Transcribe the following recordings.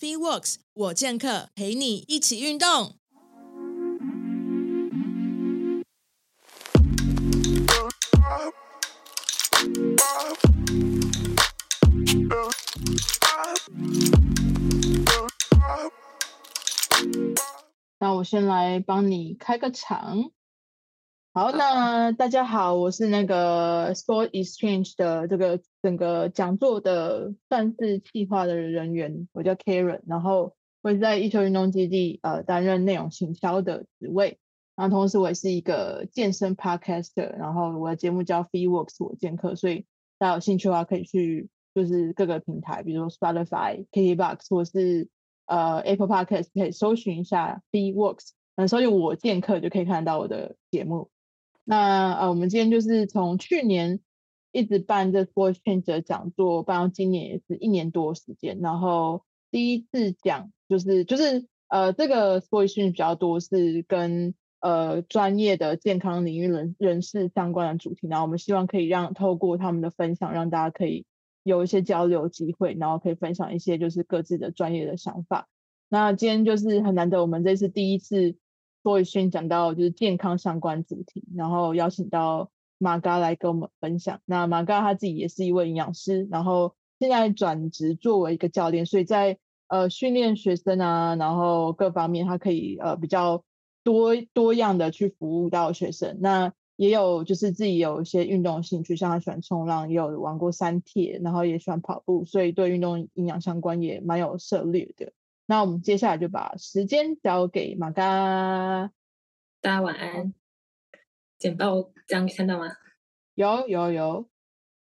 FitWorks 我健客陪你一起运动。那我先来帮你开个场。好，那大家好，我是那个 Sport Exchange 的这个整个讲座的算是计划的人员，我叫 Karen，然后会在一球运动基地呃担任内容行销的职位，然后同时我也是一个健身 Podcaster，然后我的节目叫 Fee Works 我健客，所以大家有兴趣的话可以去就是各个平台，比如说 Spotify、KKBox 或是呃 Apple Podcast 可以搜寻一下 Fee Works 嗯，搜寻我见客就可以看到我的节目。那呃，我们今天就是从去年一直办这 Sport Exchange 的讲座，办到今年也是一年多时间。然后第一次讲就是就是呃，这个 Sport Exchange 比较多是跟呃专业的健康领域人人士相关的主题。然后我们希望可以让透过他们的分享，让大家可以有一些交流机会，然后可以分享一些就是各自的专业的想法。那今天就是很难得，我们这次第一次。所以先讲到就是健康相关主题，然后邀请到马嘎来跟我们分享。那马嘎他自己也是一位营养师，然后现在转职作为一个教练，所以在呃训练学生啊，然后各方面他可以呃比较多多样的去服务到学生。那也有就是自己有一些运动兴趣，像他喜欢冲浪，也有玩过三铁，然后也喜欢跑步，所以对运动营养相关也蛮有涉猎的。那我们接下来就把时间交给马嘎，大家晚安。简报这样看到吗？有有有。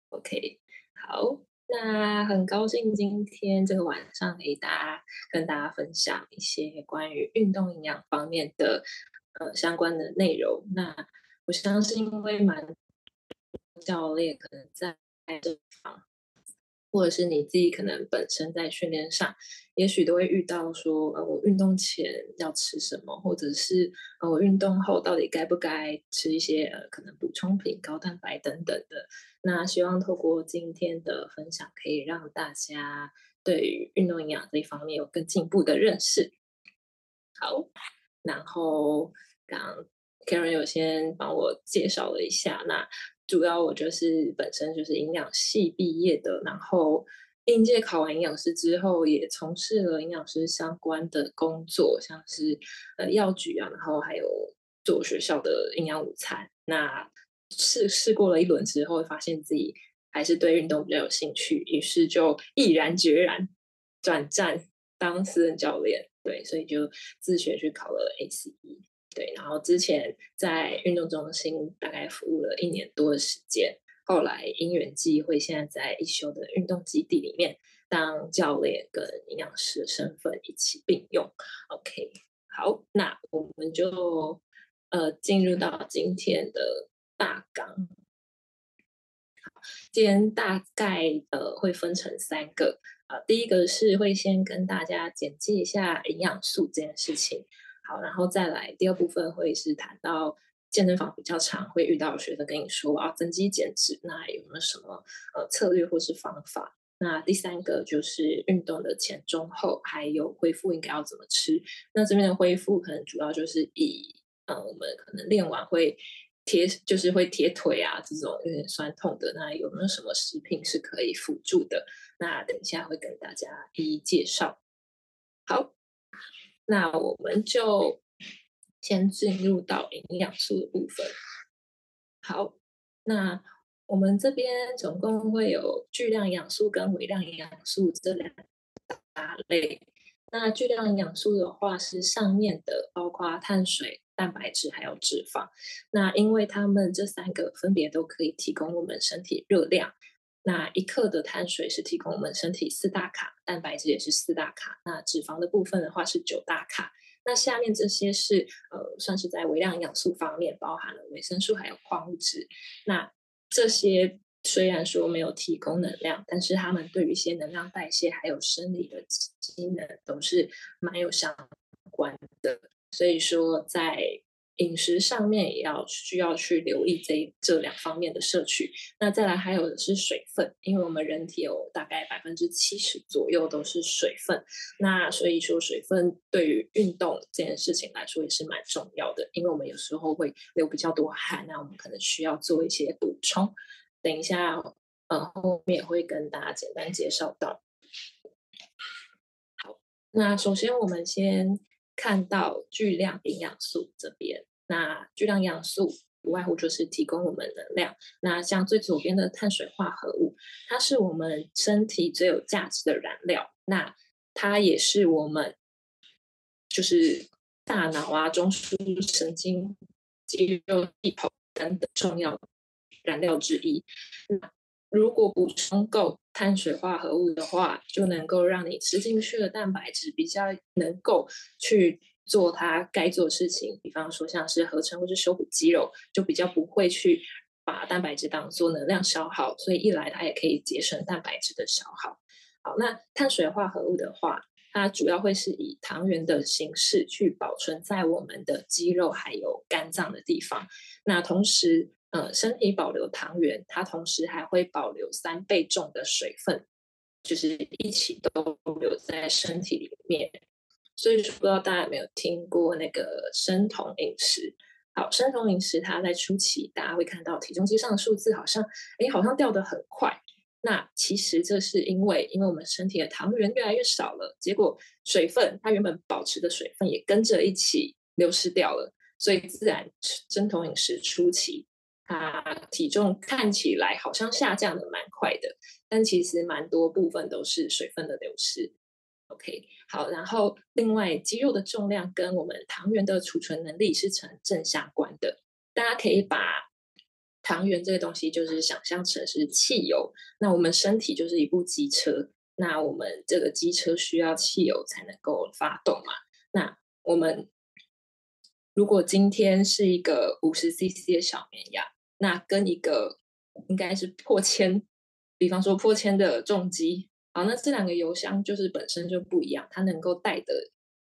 OK，好，那很高兴今天这个晚上可以大家跟大家分享一些关于运动营养方面的呃相关的内容。那我相信因为蛮教练可能在这方。或者是你自己可能本身在训练上，也许都会遇到说，呃，我运动前要吃什么，或者是呃，我运动后到底该不该吃一些呃，可能补充品、高蛋白等等的。那希望透过今天的分享，可以让大家对于运动营养这一方面有更进步的认识。好，然后刚刚 Karen 有先帮我介绍了一下，那。主要我就是本身就是营养系毕业的，然后应届考完营养师之后，也从事了营养师相关的工作，像是呃药局啊，然后还有做学校的营养午餐。那试试过了一轮之后，发现自己还是对运动比较有兴趣，于是就毅然决然转战当私人教练。对，所以就自学去考了 ACE。对，然后之前在运动中心大概服务了一年多的时间，后来因缘际会，现在在一休的运动基地里面当教练跟营养师的身份一起并用。OK，好，那我们就呃进入到今天的大纲。今天大概呃会分成三个啊，呃，第一个是会先跟大家简介一下营养素这件事情。好，然后再来第二部分会是谈到健身房比较常会遇到学生跟你说啊，增肌减脂，那有没有什么呃策略或是方法？那第三个就是运动的前中后，还有恢复应该要怎么吃？那这边的恢复可能主要就是以呃我们可能练完会贴，就是会铁腿啊这种有点酸痛的，那有没有什么食品是可以辅助的？那等一下会跟大家一一介绍。好。那我们就先进入到营养素的部分。好，那我们这边总共会有巨量营养素跟微量营养素这两大类。那巨量营养素的话是上面的，包括碳水、蛋白质还有脂肪。那因为它们这三个分别都可以提供我们身体热量。那一克的碳水是提供我们身体四大卡，蛋白质也是四大卡。那脂肪的部分的话是九大卡。那下面这些是呃，算是在微量营养素方面包含了维生素还有矿物质。那这些虽然说没有提供能量，但是它们对于一些能量代谢还有生理的机能都是蛮有相关的。所以说在饮食上面也要需要去留意这这两方面的摄取。那再来还有的是水分，因为我们人体有大概百分之七十左右都是水分，那所以说水分对于运动这件事情来说也是蛮重要的，因为我们有时候会流比较多汗，那我们可能需要做一些补充。等一下，呃，后面会跟大家简单介绍到。好，那首先我们先。看到巨量营养素这边，那巨量营养素不外乎就是提供我们能量。那像最左边的碳水化合物，它是我们身体最有价值的燃料。那它也是我们就是大脑啊、中枢神经、肌肉系统等等重要燃料之一。如果补充够碳水化合物的话，就能够让你吃进去的蛋白质比较能够去做它该做的事情。比方说，像是合成或是修补肌肉，就比较不会去把蛋白质当做能量消耗。所以一来它也可以节省蛋白质的消耗。好，那碳水化合物的话，它主要会是以糖原的形式去保存在我们的肌肉还有肝脏的地方。那同时，呃，身体保留糖原，它同时还会保留三倍重的水分，就是一起都留在身体里面。所以，不知道大家有没有听过那个生酮饮食？好，生酮饮食它在初期，大家会看到体重机上的数字好像，哎，好像掉得很快。那其实这是因为，因为我们身体的糖原越来越少了，结果水分它原本保持的水分也跟着一起流失掉了，所以自然生酮饮食初期。它体重看起来好像下降的蛮快的，但其实蛮多部分都是水分的流失。OK，好，然后另外肌肉的重量跟我们糖原的储存能力是成正相关的。大家可以把糖原这个东西就是想象成是汽油，那我们身体就是一部机车，那我们这个机车需要汽油才能够发动嘛。那我们如果今天是一个五十 CC 的小绵羊。那跟一个应该是破千，比方说破千的重机，好，那这两个油箱就是本身就不一样，它能够带的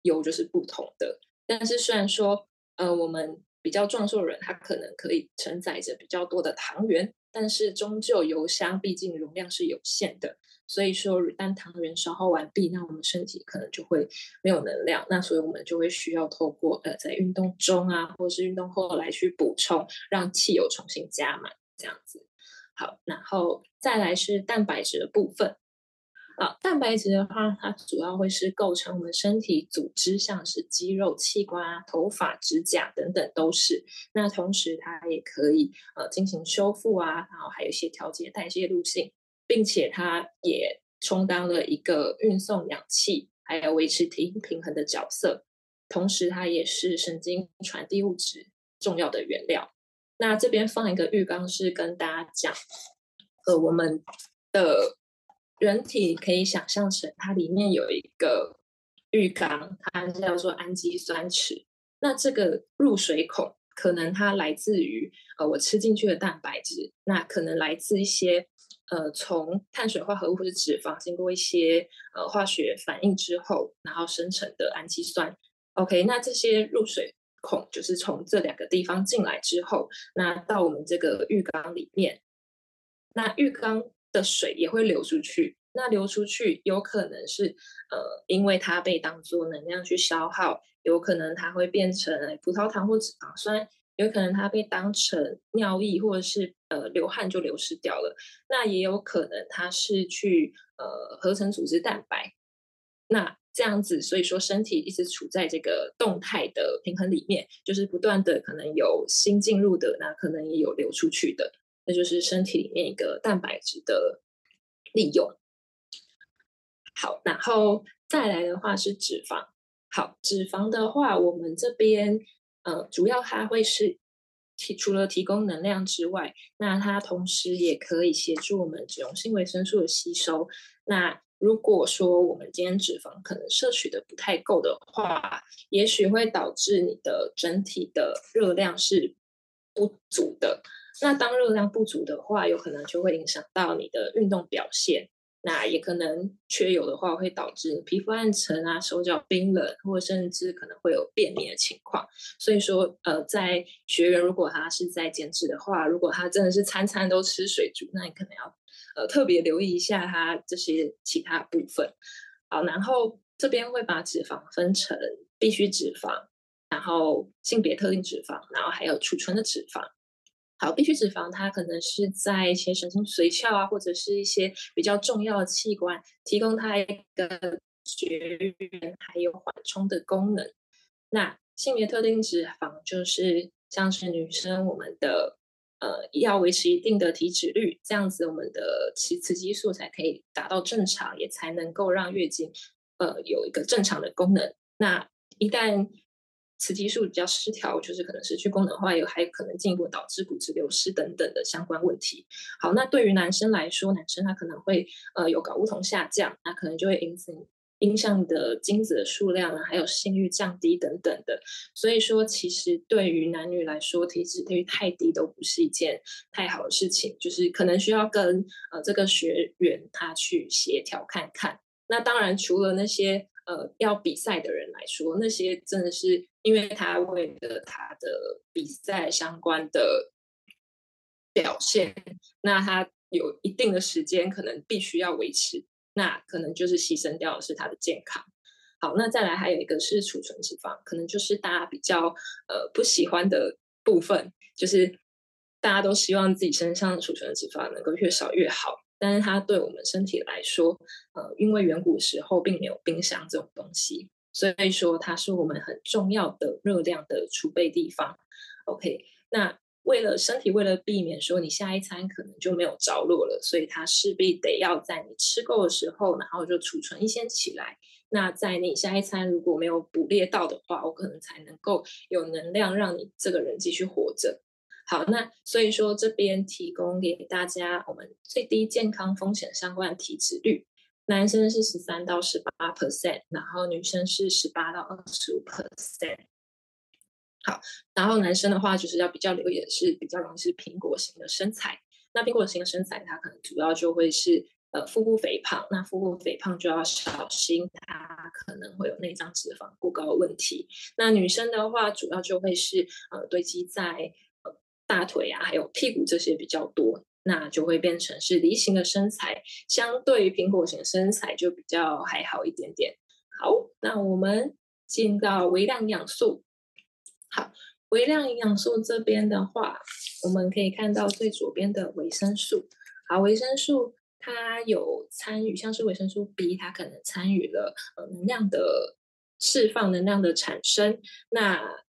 油就是不同的。但是虽然说，呃，我们比较壮硕的人，他可能可以承载着比较多的糖原，但是终究油箱毕竟容量是有限的。所以说，当糖原消耗完毕，那我们身体可能就会没有能量。那所以我们就会需要透过呃，在运动中啊，或是运动后来去补充，让汽油重新加满，这样子。好，然后再来是蛋白质的部分。啊，蛋白质的话，它主要会是构成我们身体组织，像是肌肉、器官啊、头发、指甲等等都是。那同时，它也可以呃进行修复啊，然后还有一些调节代谢路径。并且它也充当了一个运送氧气，还有维持体平衡的角色。同时，它也是神经传递物质重要的原料。那这边放一个浴缸，是跟大家讲，呃，我们的人体可以想象成它里面有一个浴缸，它叫做氨基酸池。那这个入水孔可能它来自于呃我吃进去的蛋白质，那可能来自一些。呃，从碳水化合物或者脂肪经过一些呃化学反应之后，然后生成的氨基酸。OK，那这些入水孔就是从这两个地方进来之后，那到我们这个浴缸里面，那浴缸的水也会流出去。那流出去有可能是呃，因为它被当作能量去消耗，有可能它会变成葡萄糖或脂肪酸。有可能它被当成尿液，或者是呃流汗就流失掉了。那也有可能它是去呃合成组织蛋白。那这样子，所以说身体一直处在这个动态的平衡里面，就是不断的可能有新进入的，那可能也有流出去的，那就是身体里面一个蛋白质的利用。好，然后再来的话是脂肪。好，脂肪的话，我们这边。呃，主要它会是提除了提供能量之外，那它同时也可以协助我们脂溶性维生素的吸收。那如果说我们今天脂肪可能摄取的不太够的话，也许会导致你的整体的热量是不足的。那当热量不足的话，有可能就会影响到你的运动表现。那也可能缺油的话，会导致皮肤暗沉啊、手脚冰冷，或甚至可能会有便秘的情况。所以说，呃，在学员如果他是在减脂的话，如果他真的是餐餐都吃水煮，那你可能要呃特别留意一下他这些其他部分。好，然后这边会把脂肪分成必需脂肪，然后性别特定脂肪，然后还有储存的脂肪。好，必需脂肪它可能是在一些神经髓鞘啊，或者是一些比较重要的器官，提供它一个绝缘还有缓冲的功能。那性别特定脂肪就是像是女生我们的呃要维持一定的体脂率，这样子我们的雌雌激素才可以达到正常，也才能够让月经呃有一个正常的功能。那一旦雌激素比较失调，就是可能失去功能化，有还可能进一步导致骨质流失等等的相关问题。好，那对于男生来说，男生他可能会呃有睾酮下降，那可能就会因此影响你的精子的数量啊，还有性欲降低等等的。所以说，其实对于男女来说，体脂率太低都不是一件太好的事情，就是可能需要跟呃这个学员他去协调看看。那当然，除了那些。呃，要比赛的人来说，那些真的是因为他为了他的比赛相关的表现，那他有一定的时间可能必须要维持，那可能就是牺牲掉的是他的健康。好，那再来还有一个是储存脂肪，可能就是大家比较呃不喜欢的部分，就是大家都希望自己身上储存脂肪能够越少越好。但是它对我们身体来说，呃，因为远古时候并没有冰箱这种东西，所以说它是我们很重要的热量的储备地方。OK，那为了身体，为了避免说你下一餐可能就没有着落了，所以它势必得要在你吃够的时候，然后就储存一些起来。那在你下一餐如果没有捕猎到的话，我可能才能够有能量让你这个人继续活着。好，那所以说这边提供给大家我们最低健康风险相关的体脂率，男生是十三到十八 percent，然后女生是十八到二十五 percent。好，然后男生的话就是要比较留意的是比较容易是苹果型的身材，那苹果型的身材它可能主要就会是呃腹部肥胖，那腹部肥胖就要小心它可能会有内脏脂肪过高的问题。那女生的话主要就会是呃堆积在。大腿啊，还有屁股这些比较多，那就会变成是梨形的身材，相对于苹果型身材就比较还好一点点。好，那我们进到微量营养素。好，微量营养素这边的话，我们可以看到最左边的维生素。好，维生素它有参与，像是维生素 B，它可能参与了呃能量的释放、能量的产生。那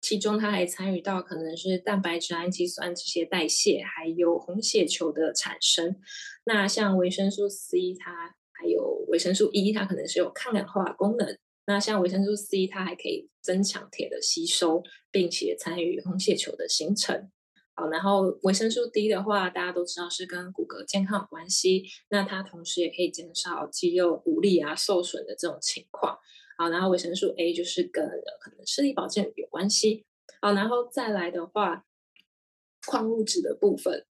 其中，它还参与到可能是蛋白质、氨基酸这些代谢，还有红血球的产生。那像维生素 C，它还有维生素 E，它可能是有抗氧化功能。那像维生素 C，它还可以增强铁的吸收，并且参与红血球的形成。好，然后维生素 D 的话，大家都知道是跟骨骼健康有关系。那它同时也可以减少肌肉无力啊、受损的这种情况。好，然后维生素 A 就是跟可能视力保健有关系。好，然后再来的话，矿物质的部分，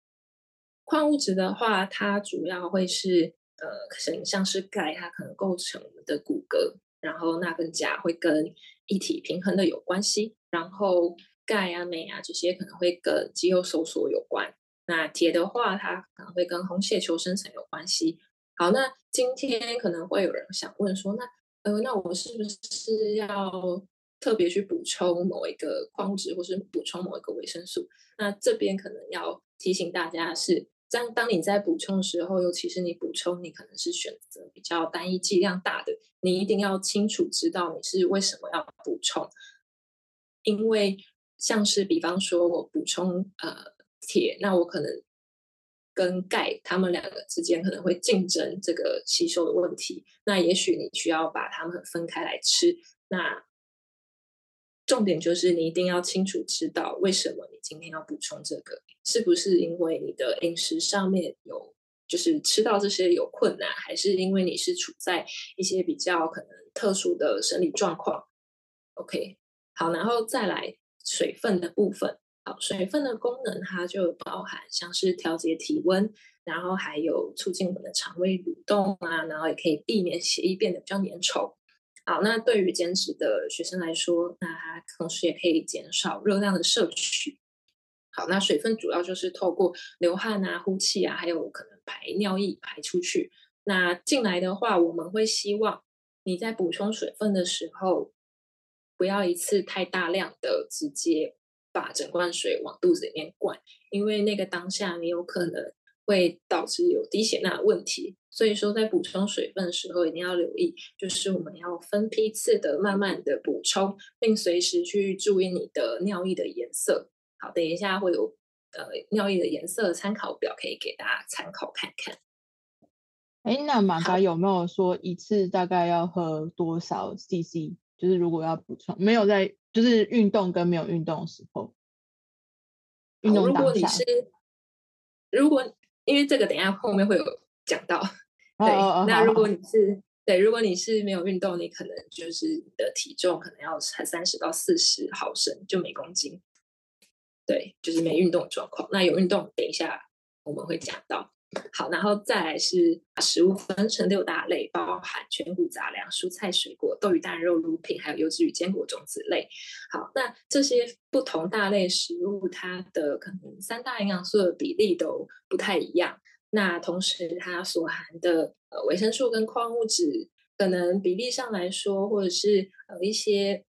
矿物质的话，它主要会是呃，可能像是钙，它可能构成我们的骨骼，然后钠跟钾会跟一体平衡的有关系，然后钙啊、镁啊这些可能会跟肌肉收缩有关。那铁的话，它可能会跟红血球生成有关系。好，那今天可能会有人想问说，那呃，那我是不是要特别去补充某一个矿物质，或是补充某一个维生素？那这边可能要提醒大家是，当当你在补充的时候，尤其是你补充，你可能是选择比较单一剂量大的，你一定要清楚知道你是为什么要补充。因为像是比方说我补充呃铁，那我可能。跟钙，它们两个之间可能会竞争这个吸收的问题。那也许你需要把它们分开来吃。那重点就是你一定要清楚知道为什么你今天要补充这个，是不是因为你的饮食上面有就是吃到这些有困难，还是因为你是处在一些比较可能特殊的生理状况？OK，好，然后再来水分的部分。好，水分的功能它就包含像是调节体温，然后还有促进我们的肠胃蠕动啊，然后也可以避免血液变得比较粘稠。好，那对于减脂的学生来说，那它同时也可以减少热量的摄取。好，那水分主要就是透过流汗啊、呼气啊，还有可能排尿液排出去。那进来的话，我们会希望你在补充水分的时候，不要一次太大量的直接把整罐水往肚子里面灌，因为那个当下你有可能会导致有低血钠的问题。所以说，在补充水分的时候，一定要留意，就是我们要分批次的慢慢的补充，并随时去注意你的尿液的颜色。好，等一下会有呃尿液的颜色参考表，可以给大家参考看看。哎，那马嘎有没有说一次大概要喝多少 CC？就是如果要补充，没有在就是运动跟没有运动的时候，运动。如果你是，如果因为这个等一下后面会有讲到，对，哦哦哦那如果你是对，如果你是没有运动，你可能就是你的体重可能要才三十到四十毫升，就每公斤。对，就是没运动的状况。那有运动，等一下我们会讲到。好，然后再来是把食物分成六大类，包含全谷杂粮、蔬菜水果、豆鱼蛋肉乳品，还有优质与坚果种子类。好，那这些不同大类食物，它的可能三大营养素的比例都不太一样。那同时，它所含的呃维生素跟矿物质，可能比例上来说，或者是呃一些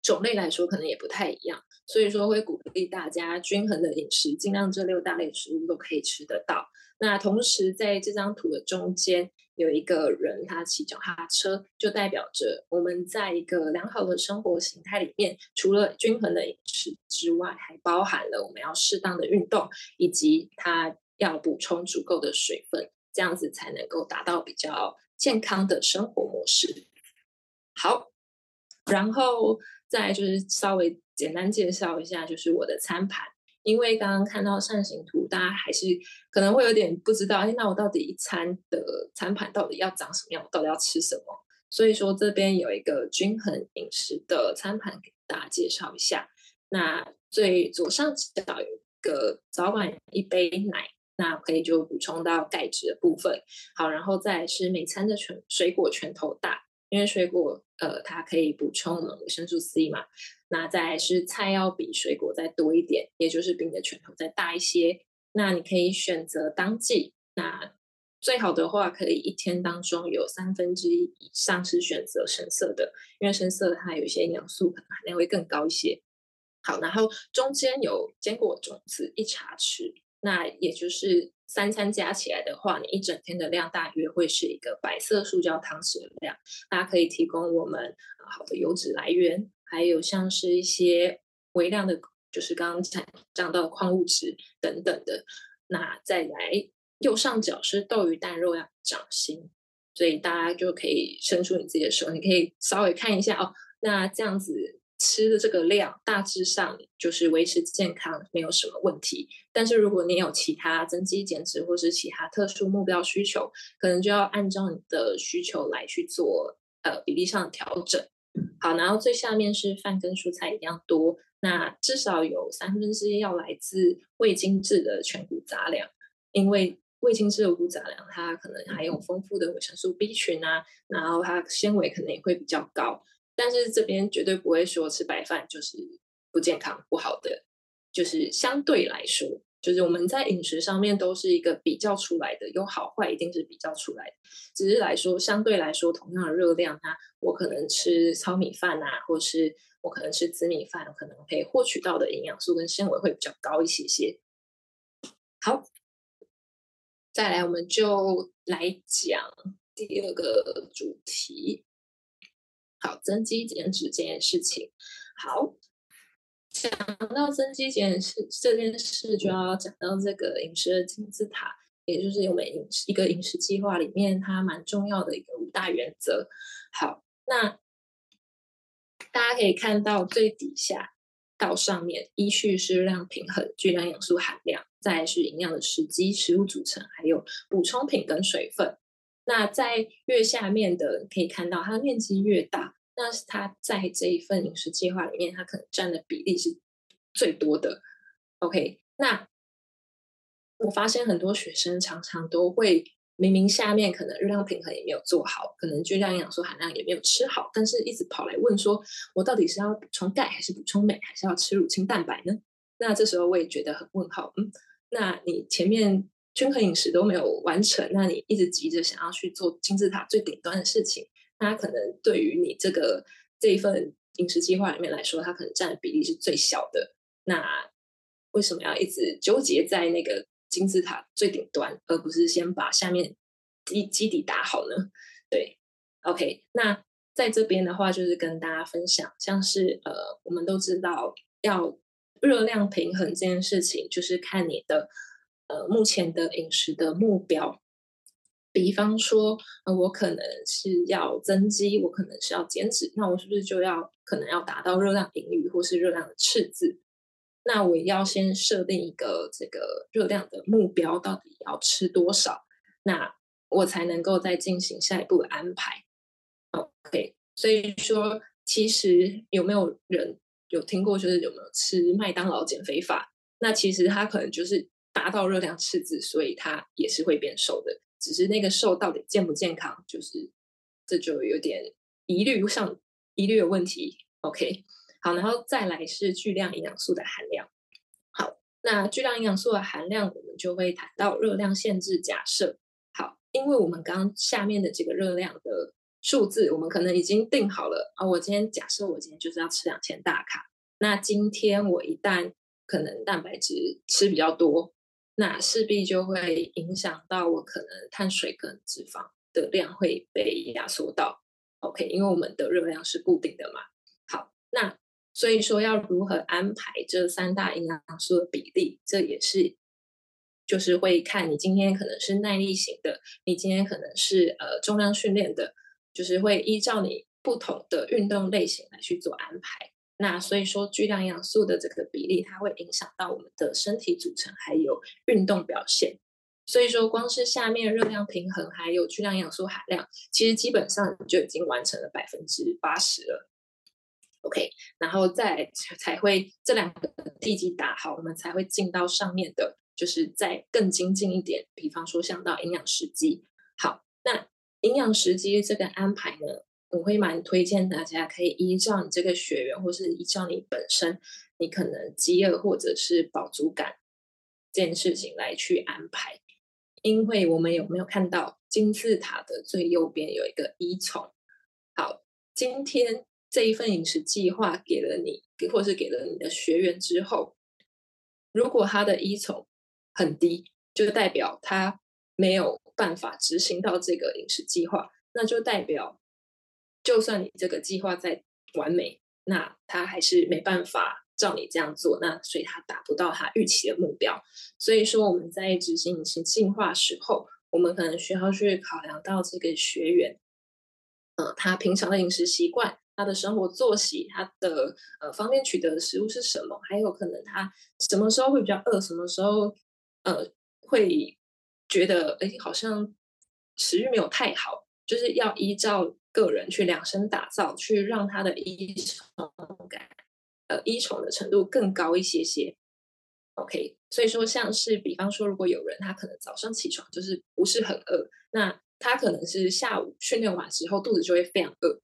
种类来说，可能也不太一样。所以说，会鼓励大家均衡的饮食，尽量这六大类食物都可以吃得到。那同时，在这张图的中间有一个人，他骑脚踏车，就代表着我们在一个良好的生活形态里面，除了均衡的饮食之外，还包含了我们要适当的运动，以及他要补充足够的水分，这样子才能够达到比较健康的生活模式。好，然后再就是稍微。简单介绍一下，就是我的餐盘。因为刚刚看到扇形图，大家还是可能会有点不知道，哎，那我到底一餐的餐盘到底要长什么样？我到底要吃什么？所以说这边有一个均衡饮食的餐盘给大家介绍一下。那最左上角有一个早晚一杯奶，那可以就补充到钙质的部分。好，然后再是每餐的全水果拳头大。因为水果，呃，它可以补充我们维生素 C 嘛。那再是菜要比水果再多一点，也就是比你的拳头再大一些。那你可以选择当季，那最好的话可以一天当中有三分之一以上是选择深色的，因为深色的它有一些营养素可能含量会更高一些。好，然后中间有坚果种子一茶匙，那也就是。三餐加起来的话，你一整天的量大约会是一个白色塑胶汤匙的量。它可以提供我们好的油脂来源，还有像是一些微量的，就是刚刚讲到的矿物质等等的。那再来右上角是豆鱼蛋肉掌心，所以大家就可以伸出你自己的手，你可以稍微看一下哦。那这样子。吃的这个量大致上就是维持健康，没有什么问题。但是如果你有其他增肌减脂或是其他特殊目标需求，可能就要按照你的需求来去做呃比例上的调整。好，然后最下面是饭跟蔬菜一样多，那至少有三分之一要来自未精制的全谷杂粮，因为未精制的谷杂粮它可能含有丰富的维生素 B 群啊，然后它纤维可能也会比较高。但是这边绝对不会说吃白饭就是不健康不好的，就是相对来说，就是我们在饮食上面都是一个比较出来的，有好坏一定是比较出来的。只是来说，相对来说，同样的热量，那我可能吃糙米饭啊，或是我可能吃紫米饭，可能可以获取到的营养素跟纤维会比较高一些些。好，再来我们就来讲第二个主题。好，增肌减脂这件事情，好，讲到增肌减脂这件事，就要讲到这个饮食的金字塔，也就是我们饮食一个饮食计划里面它蛮重要的一个五大原则。好，那大家可以看到最底下到上面，依序是量平衡、巨量营养素含量，再是营养的时机、食物组成，还有补充品跟水分。那在越下面的可以看到，它的面积越大，那是它在这一份饮食计划里面，它可能占的比例是最多的。OK，那我发现很多学生常常都会明明下面可能热量平衡也没有做好，可能巨量营养素含量也没有吃好，但是一直跑来问说，我到底是要补充钙还是补充镁，还是要吃乳清蛋白呢？那这时候我也觉得很问号，嗯，那你前面均衡饮食都没有完成，那你一直急着想要去做金字塔最顶端的事情，那可能对于你这个这一份饮食计划里面来说，它可能占的比例是最小的。那为什么要一直纠结在那个金字塔最顶端，而不是先把下面基基底打好呢？对，OK，那在这边的话，就是跟大家分享，像是呃，我们都知道要热量平衡这件事情，就是看你的呃目前的饮食的目标。比方说，呃，我可能是要增肌，我可能是要减脂，那我是不是就要可能要达到热量盈余或是热量的赤字？那我要先设定一个这个热量的目标，到底要吃多少，那我才能够再进行下一步的安排。OK，所以说，其实有没有人有听过，就是有没有吃麦当劳减肥法？那其实他可能就是达到热量赤字，所以它也是会变瘦的，只是那个瘦到底健不健康，就是这就有点疑虑上疑虑的问题。OK。好，然后再来是巨量营养素的含量。好，那巨量营养素的含量，我们就会谈到热量限制假设。好，因为我们刚下面的这个热量的数字，我们可能已经定好了啊。我今天假设我今天就是要吃两千大卡，那今天我一旦可能蛋白质吃比较多，那势必就会影响到我可能碳水跟脂肪的量会被压缩到。OK，因为我们的热量是固定的嘛。好，那所以说，要如何安排这三大营养素的比例，这也是就是会看你今天可能是耐力型的，你今天可能是呃重量训练的，就是会依照你不同的运动类型来去做安排。那所以说，巨量营养素的这个比例，它会影响到我们的身体组成还有运动表现。所以说，光是下面热量平衡还有巨量营养素含量，其实基本上就已经完成了百分之八十了。OK，然后再才会这两个地基打好，我们才会进到上面的，就是再更精进一点。比方说，像到营养时机。好，那营养时机这个安排呢，我会蛮推荐大家可以依照你这个学员，或是依照你本身，你可能饥饿或者是饱足感这件事情来去安排。因为我们有没有看到金字塔的最右边有一个依从？好，今天。这一份饮食计划给了你，或是给了你的学员之后，如果他的依从很低，就代表他没有办法执行到这个饮食计划，那就代表，就算你这个计划再完美，那他还是没办法照你这样做，那所以他达不到他预期的目标。所以说我们在执行饮食计划时候，我们可能需要去考量到这个学员，呃，他平常的饮食习惯。他的生活作息，他的呃方便取得的食物是什么？还有可能他什么时候会比较饿，什么时候呃会觉得哎好像食欲没有太好，就是要依照个人去量身打造，去让他的依从感呃依从的程度更高一些些。OK，所以说像是比方说，如果有人他可能早上起床就是不是很饿，那他可能是下午训练完之后肚子就会非常饿。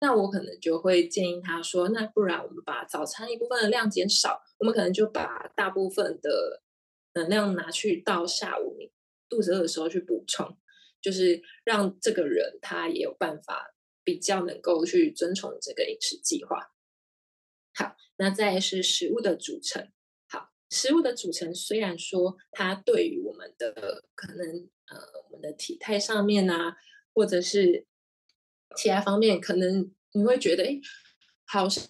那我可能就会建议他说，那不然我们把早餐一部分的量减少，我们可能就把大部分的能量拿去到下午你肚子饿的时候去补充，就是让这个人他也有办法比较能够去遵从这个饮食计划。好，那再是食物的组成。好，食物的组成虽然说它对于我们的可能呃我们的体态上面啊，或者是其他方面可能你会觉得，哎，好像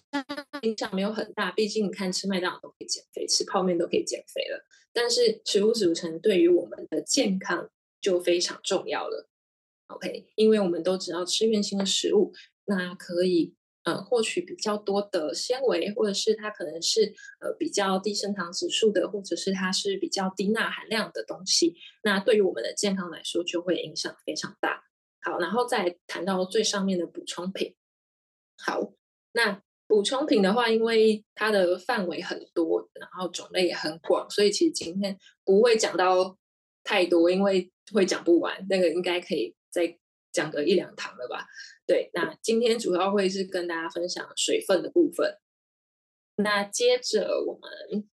影响没有很大。毕竟你看，吃麦当劳都可以减肥，吃泡面都可以减肥了。但是食物组成对于我们的健康就非常重要了。OK，因为我们都知道吃原型的食物，那可以呃获取比较多的纤维，或者是它可能是呃比较低升糖指数的，或者是它是比较低钠含量的东西。那对于我们的健康来说，就会影响非常大。好，然后再谈到最上面的补充品。好，那补充品的话，因为它的范围很多，然后种类也很广，所以其实今天不会讲到太多，因为会讲不完。那个应该可以再讲个一两堂了吧？对，那今天主要会是跟大家分享水分的部分。那接着我们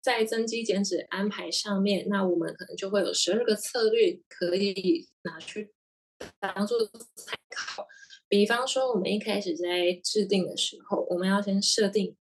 在增肌减脂安排上面，那我们可能就会有十二个策略可以拿去当做参考。比方说，我们一开始在制定的时候，我们要先设定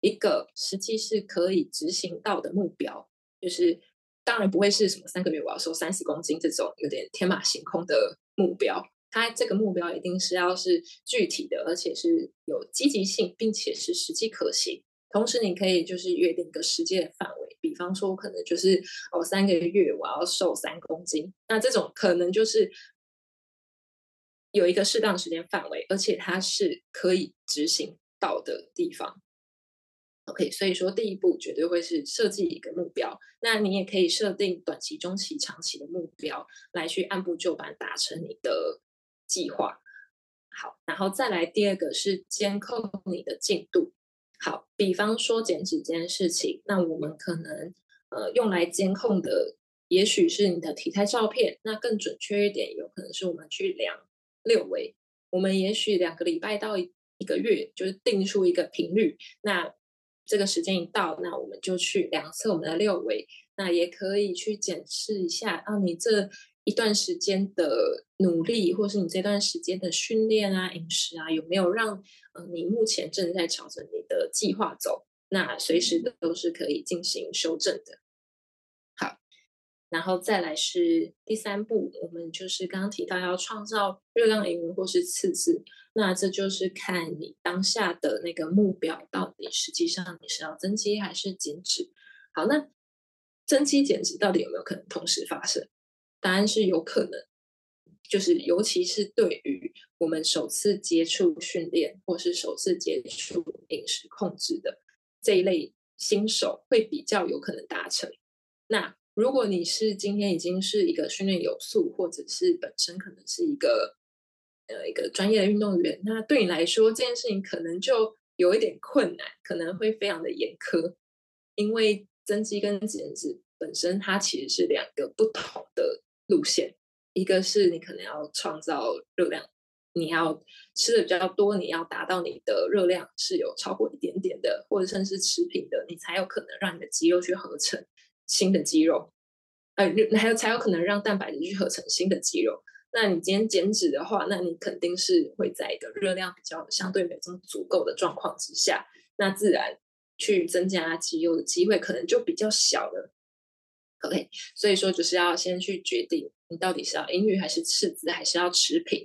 一个实际是可以执行到的目标，就是当然不会是什么三个月我要瘦三十公斤这种有点天马行空的目标。它这个目标一定是要是具体的，而且是有积极性，并且是实际可行。同时，你可以就是约定一个时间范围，比方说，可能就是哦三个月我要瘦三公斤，那这种可能就是。有一个适当的时间范围，而且它是可以执行到的地方。OK，所以说第一步绝对会是设计一个目标。那你也可以设定短期、中期、长期的目标，来去按部就班达成你的计划。好，然后再来第二个是监控你的进度。好，比方说减脂这件事情，那我们可能呃用来监控的，也许是你的体态照片。那更准确一点，有可能是我们去量。六围，我们也许两个礼拜到一个月，就是定出一个频率。那这个时间一到，那我们就去量测我们的六围。那也可以去检视一下，啊，你这一段时间的努力，或是你这段时间的训练啊、饮食啊，有没有让呃你目前正在朝着你的计划走？那随时都是可以进行修正的。然后再来是第三步，我们就是刚刚提到要创造热量盈余或是赤字，那这就是看你当下的那个目标到底实际上你是要增肌还是减脂。好，那增肌减脂到底有没有可能同时发生？答案是有可能，就是尤其是对于我们首次接触训练或是首次接触饮食控制的这一类新手，会比较有可能达成。那如果你是今天已经是一个训练有素，或者是本身可能是一个呃一个专业的运动员，那对你来说这件事情可能就有一点困难，可能会非常的严苛，因为增肌跟减脂本身它其实是两个不同的路线，一个是你可能要创造热量，你要吃的比较多，你要达到你的热量是有超过一点点的，或者甚至是持平的，你才有可能让你的肌肉去合成。新的肌肉，呃，还有才有可能让蛋白质去合成新的肌肉。那你今天减脂的话，那你肯定是会在一个热量比较相对没有这么足够的状况之下，那自然去增加肌肉的机会可能就比较小了。OK，所以说就是要先去决定你到底是要盈余还是赤字，还是要持平。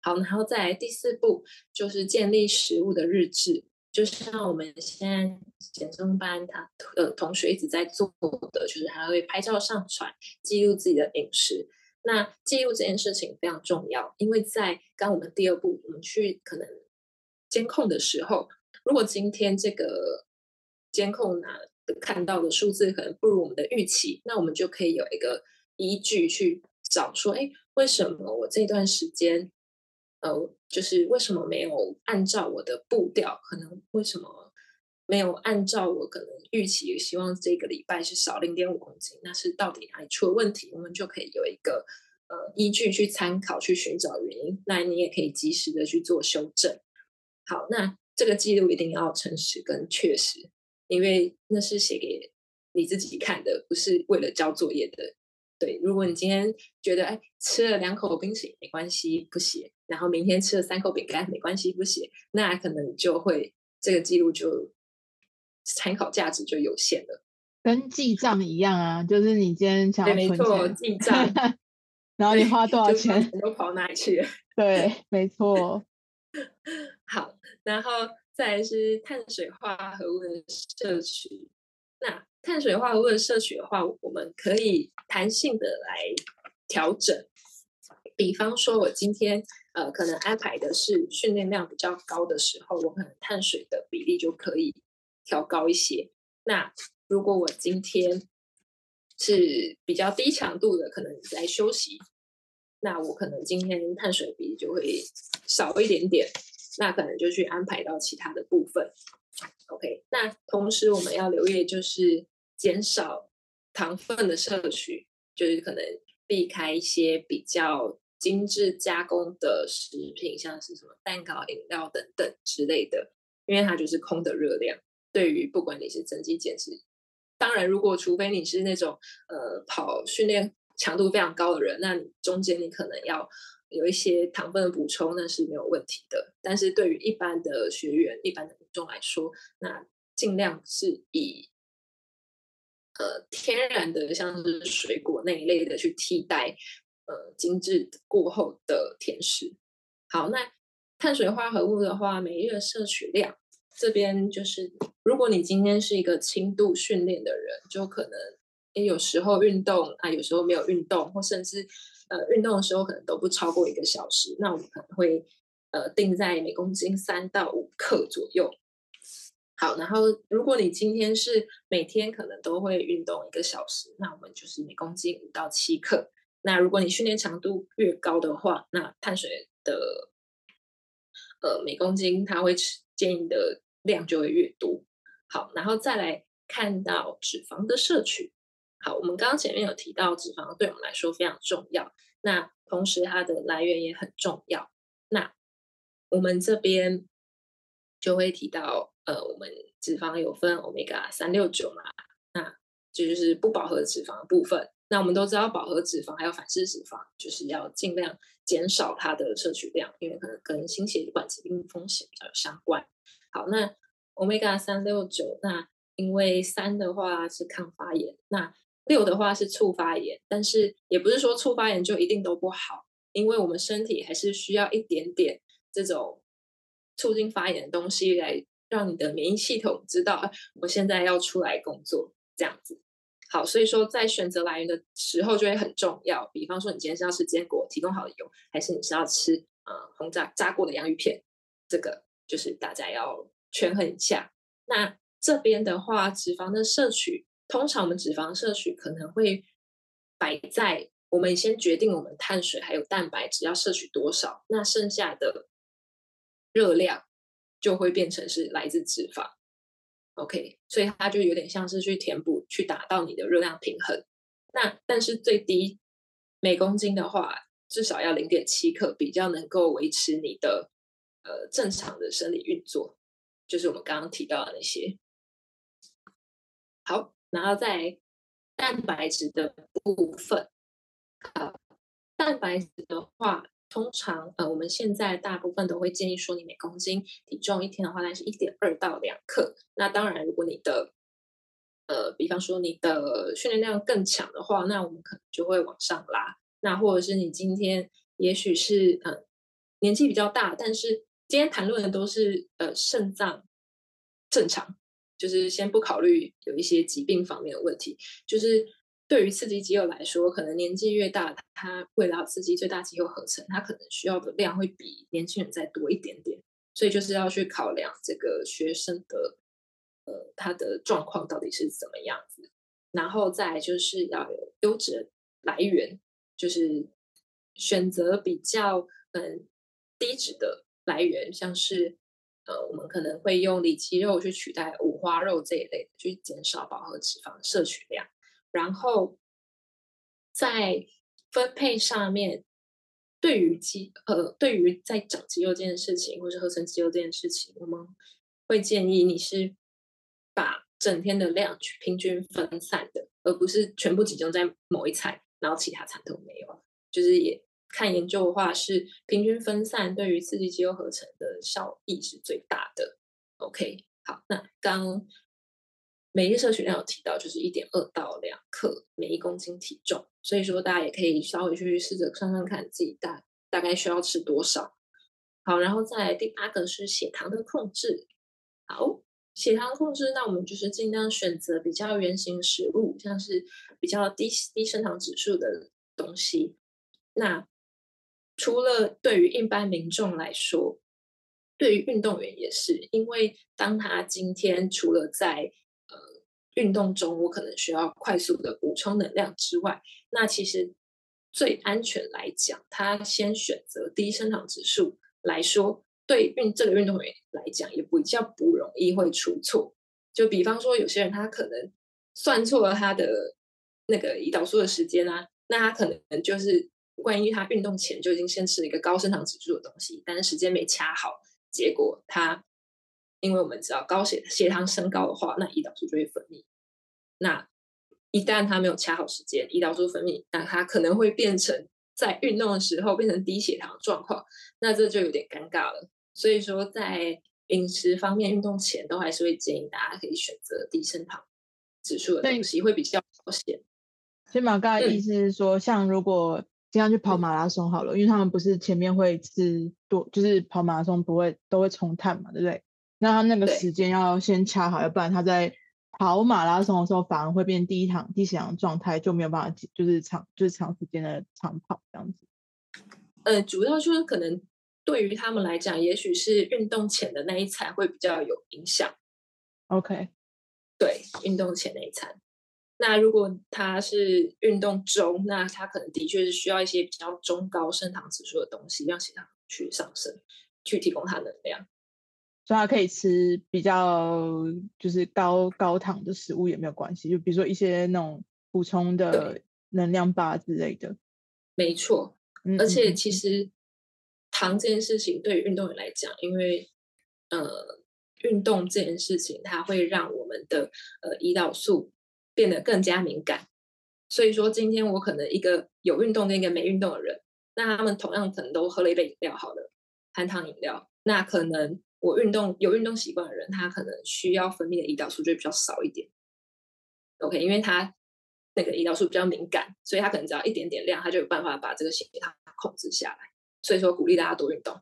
好，然后再来第四步就是建立食物的日志。就像我们现在减重班，他呃同学一直在做的，就是还会拍照上传，记录自己的饮食。那记录这件事情非常重要，因为在刚我们第二步，我们去可能监控的时候，如果今天这个监控拿看到的数字可能不如我们的预期，那我们就可以有一个依据去找说，哎，为什么我这段时间？呃，就是为什么没有按照我的步调？可能为什么没有按照我可能预期？希望这个礼拜是少零点五公斤，那是到底哪里出了问题？我们就可以有一个呃依据去参考，去寻找原因。那你也可以及时的去做修正。好，那这个记录一定要诚实跟确实，因为那是写给你自己看的，不是为了交作业的。对，如果你今天觉得哎吃了两口冰淇淋没关系，不写。然后明天吃了三口饼干，没关系，不写，那可能就会这个记录就参考价值就有限了。跟记账一样啊，就是你今天想要存钱，没错，记账，然后你花多少钱，都跑哪里去了？对，没错。好，然后再来是碳水化合物的摄取。那碳水化合物的摄取的话，我们可以弹性的来调整。比方说，我今天。呃，可能安排的是训练量比较高的时候，我可能碳水的比例就可以调高一些。那如果我今天是比较低强度的，可能来休息，那我可能今天碳水比例就会少一点点。那可能就去安排到其他的部分。OK，那同时我们要留意就是减少糖分的摄取，就是可能避开一些比较精致加工的食品，像是什么蛋糕、饮料等等之类的，因为它就是空的热量。对于不管你是增肌减脂，当然如果除非你是那种呃跑训练强度非常高的人，那你中间你可能要有一些糖分的补充，那是没有问题的。但是对于一般的学员、一般的民众来说，那尽量是以呃天然的，像是水果那一类的去替代呃精致过后的甜食。好，那碳水化合物的话，每日摄取量这边就是，如果你今天是一个轻度训练的人，就可能也有时候运动啊，有时候没有运动，或甚至。呃，运动的时候可能都不超过一个小时，那我们可能会呃定在每公斤三到五克左右。好，然后如果你今天是每天可能都会运动一个小时，那我们就是每公斤五到七克。那如果你训练强度越高的话，那碳水的呃每公斤它会吃建议的量就会越多。好，然后再来看到脂肪的摄取。好，我们刚刚前面有提到脂肪对我们来说非常重要，那同时它的来源也很重要。那我们这边就会提到，呃，我们脂肪有分 Omega 三六九嘛，那这就是不饱和脂肪的部分。那我们都知道饱和脂肪还有反式脂肪，就是要尽量减少它的摄取量，因为可能跟心血管疾病风险比较有相关。好，那 Omega 三六九，那因为三的话是抗发炎，那六的话是促发炎，但是也不是说促发炎就一定都不好，因为我们身体还是需要一点点这种促进发炎的东西来让你的免疫系统知道我现在要出来工作这样子。好，所以说在选择来源的时候就会很重要。比方说你今天是要吃坚果提供好的油，还是你是要吃呃红炸炸过的洋芋片，这个就是大家要权衡一下。那这边的话，脂肪的摄取。通常我们脂肪摄取可能会摆在我们先决定我们碳水还有蛋白质要摄取多少，那剩下的热量就会变成是来自脂肪。OK，所以它就有点像是去填补，去达到你的热量平衡。那但是最低每公斤的话，至少要零点七克，比较能够维持你的呃正常的生理运作，就是我们刚刚提到的那些。好。然后在蛋白质的部分，蛋白质的话，通常呃，我们现在大部分都会建议说，你每公斤体重一天的话，那是一点二到两克。那当然，如果你的呃，比方说你的训练量更强的话，那我们可能就会往上拉。那或者是你今天也许是呃年纪比较大，但是今天谈论的都是呃肾脏正常。就是先不考虑有一些疾病方面的问题，就是对于刺激肌肉来说，可能年纪越大，它为了刺激最大肌肉合成，它可能需要的量会比年轻人再多一点点，所以就是要去考量这个学生的呃他的状况到底是怎么样子，然后再就是要有优质的来源，就是选择比较嗯低脂的来源，像是。呃，我们可能会用里脊肉去取代五花肉这一类的，去减少饱和脂肪摄取量。然后在分配上面，对于肌呃，对于在长肌肉这件事情，或是合成肌肉这件事情，我们会建议你是把整天的量去平均分散的，而不是全部集中在某一餐，然后其他餐都没有，就是也。看研究的话，是平均分散对于刺激肌肉合成的效益是最大的。OK，好，那刚每日摄取量有提到，就是一点二到两克每一公斤体重，所以说大家也可以稍微去试着算算看自己大大概需要吃多少。好，然后再第八个是血糖的控制。好，血糖控制，那我们就是尽量选择比较原型食物，像是比较低低升糖指数的东西。那除了对于一般民众来说，对于运动员也是，因为当他今天除了在运动中，我可能需要快速的补充能量之外，那其实最安全来讲，他先选择低升糖指数来说，对运这个运动员来讲，也比较不容易会出错。就比方说，有些人他可能算错了他的那个胰岛素的时间啊，那他可能就是关于他运动前就已经先吃了一个高升糖指数的东西，但是时间没掐好，结果他因为我们知道高血血糖升高的话，那胰岛素就会分泌。那一旦它没有掐好时间，胰岛素分泌，那它可能会变成在运动的时候变成低血糖状况，那这就有点尴尬了。所以说，在饮食方面，运动前都还是会建议大家可以选择低升糖指数的东西，会比较保险。所以马刚的意思是说，像如果经常去跑马拉松好了，因为他们不是前面会吃多，就是跑马拉松不会都会冲碳嘛，对不对？那他那个时间要先掐好，要不然他在跑马拉松的时候反而会变低糖、低血糖状态，就没有办法就是长就是长时间的长跑这样子。呃，主要就是可能。对于他们来讲，也许是运动前的那一餐会比较有影响。OK，对，运动前那一餐。那如果他是运动中，那他可能的确是需要一些比较中高升糖指数的东西，让血糖去上升，去提供他能量。所以他可以吃比较就是高高糖的食物也没有关系，就比如说一些那种补充的能量吧之类的。没错，而且其实。糖这件事情对于运动员来讲，因为呃，运动这件事情它会让我们的呃胰岛素变得更加敏感。所以说，今天我可能一个有运动跟一个没运动的人，那他们同样可能都喝了一杯饮料，好了，含糖饮料。那可能我运动有运动习惯的人，他可能需要分泌的胰岛素就比较少一点。OK，因为他那个胰岛素比较敏感，所以他可能只要一点点量，他就有办法把这个血糖控制下来。所以说，鼓励大家多运动。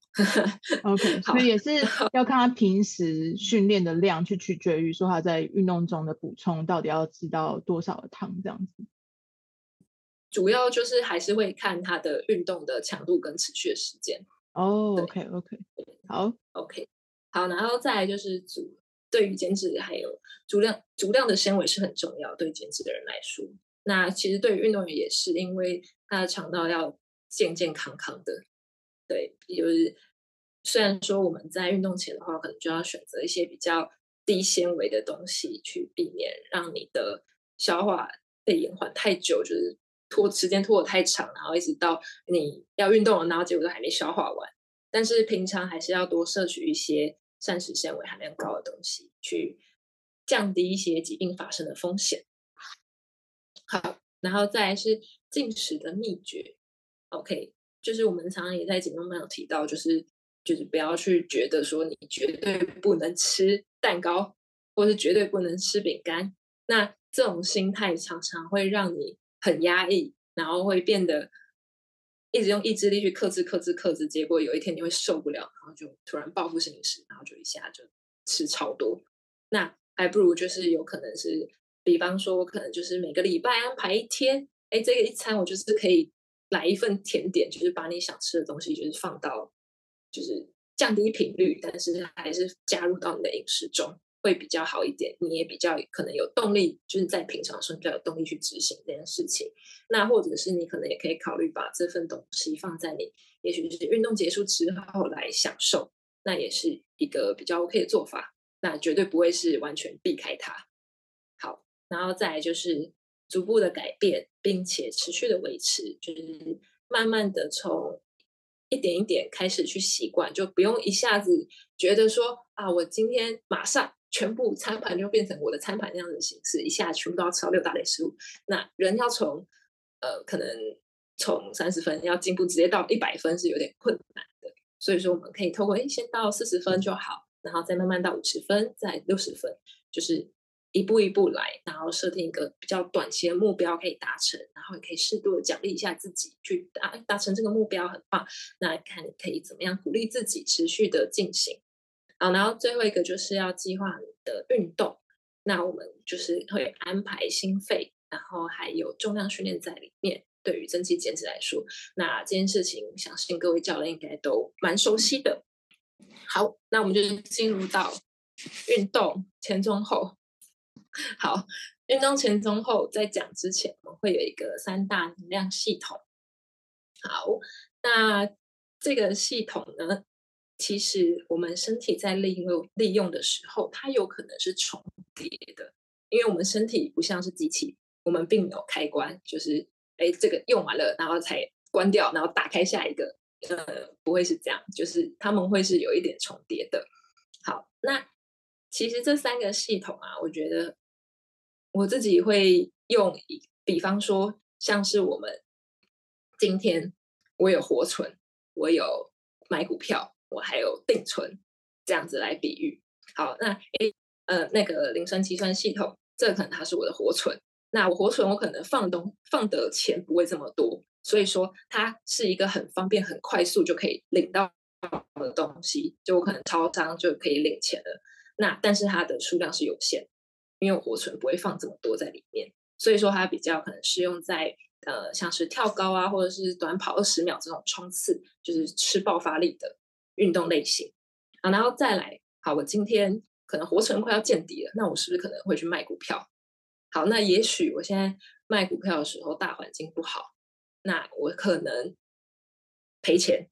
OK，所以也是要看他平时训练的量，去取决于说他在运动中的补充到底要吃到多少的糖这样子。主要就是还是会看他的运动的强度跟持续的时间。哦、oh，OK OK，好，OK，好，然后再来就是足，对于减脂还有足量足量的纤维是很重要，对减脂的人来说。那其实对于运动员也是，因为他的肠道要健健康康的。对，就是虽然说我们在运动前的话，可能就要选择一些比较低纤维的东西，去避免让你的消化被延缓太久，就是拖时间拖得太长，然后一直到你要运动了，然后结果都还没消化完。但是平常还是要多摄取一些膳食纤维含量高的东西，去降低一些疾病发生的风险。好，然后再来是进食的秘诀，OK。就是我们常常也在节目中有提到，就是就是不要去觉得说你绝对不能吃蛋糕，或是绝对不能吃饼干。那这种心态常常会让你很压抑，然后会变得一直用意志力去克制、克制、克制，结果有一天你会受不了，然后就突然报复性饮食，然后就一下就吃超多。那还不如就是有可能是，比方说我可能就是每个礼拜安排一天，哎，这个一餐我就是可以。来一份甜点，就是把你想吃的东西，就是放到，就是降低频率，但是还是加入到你的饮食中，会比较好一点。你也比较可能有动力，就是在平常的时候比较有动力去执行这件事情。那或者是你可能也可以考虑把这份东西放在你，也许就是运动结束之后来享受，那也是一个比较 OK 的做法。那绝对不会是完全避开它。好，然后再就是。逐步的改变，并且持续的维持，就是慢慢的从一点一点开始去习惯，就不用一下子觉得说啊，我今天马上全部餐盘就变成我的餐盘那样的形式，一下全部都要吃到六大类食物。那人要从呃，可能从三十分要进步直接到一百分是有点困难的，所以说我们可以透过诶，先到四十分就好，然后再慢慢到五十分，再六十分，就是。一步一步来，然后设定一个比较短期的目标可以达成，然后也可以适度的奖励一下自己，去达达成这个目标很棒。那看可以怎么样鼓励自己持续的进行。好，然后最后一个就是要计划你的运动。那我们就是会安排心肺，然后还有重量训练在里面。对于增肌减脂来说，那这件事情相信各位教练应该都蛮熟悉的。好，那我们就进入到运动前中后。好，运动前、中、后，在讲之前，我们会有一个三大能量系统。好，那这个系统呢，其实我们身体在利用利用的时候，它有可能是重叠的，因为我们身体不像是机器，我们并没有开关，就是哎，这个用完了，然后才关掉，然后打开下一个，呃，不会是这样，就是他们会是有一点重叠的。好，那其实这三个系统啊，我觉得我自己会用，比方说像是我们今天我有活存，我有买股票，我还有定存，这样子来比喻。好，那诶呃那个铃声计算系统，这可能它是我的活存。那我活存，我可能放东放的钱不会这么多，所以说它是一个很方便、很快速就可以领到的东西，就我可能超商就可以领钱了。那但是它的数量是有限，因为我活存不会放这么多在里面，所以说它比较可能适用在呃像是跳高啊，或者是短跑二十秒这种冲刺，就是吃爆发力的运动类型。好，然后再来，好，我今天可能活存快要见底了，那我是不是可能会去卖股票？好，那也许我现在卖股票的时候大环境不好，那我可能赔钱。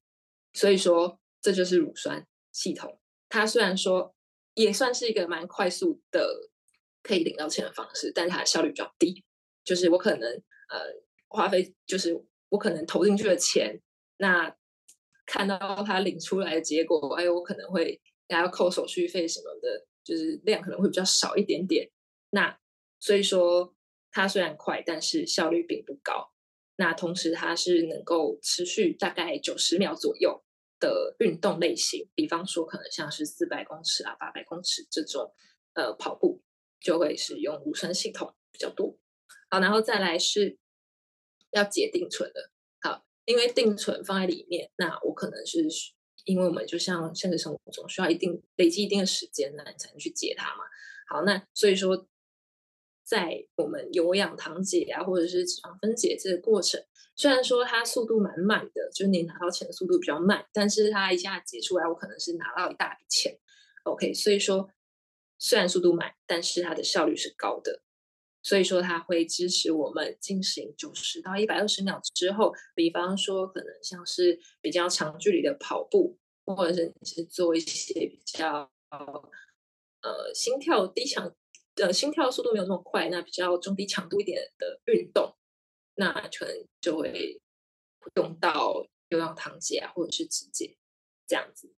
所以说，这就是乳酸系统。它虽然说也算是一个蛮快速的可以领到钱的方式，但是它的效率比较低。就是我可能呃花费，就是我可能投进去的钱，那看到他领出来的结果，哎，我可能会还要扣手续费什么的，就是量可能会比较少一点点。那所以说，它虽然快，但是效率并不高。那同时，它是能够持续大概九十秒左右的运动类型，比方说可能像是四百公尺啊、八百公尺这种呃跑步，就会使用乳酸系统比较多。好，然后再来是要解定存的。因为定存放在里面，那我可能是因为我们就像现实生活中需要一定累积一定的时间，那你才能去解它嘛。好，那所以说。在我们有氧糖解啊，或者是脂肪分解这个过程，虽然说它速度蛮慢的，就是你拿到钱的速度比较慢，但是它一下解出来，我可能是拿到一大笔钱。OK，所以说虽然速度慢，但是它的效率是高的，所以说它会支持我们进行九十到一百二十秒之后，比方说可能像是比较长距离的跑步，或者是你是做一些比较呃心跳低强。呃，心跳速度没有那么快，那比较中低强度一点的运动，那可能就会用到有氧糖解啊，或者是直接这样子。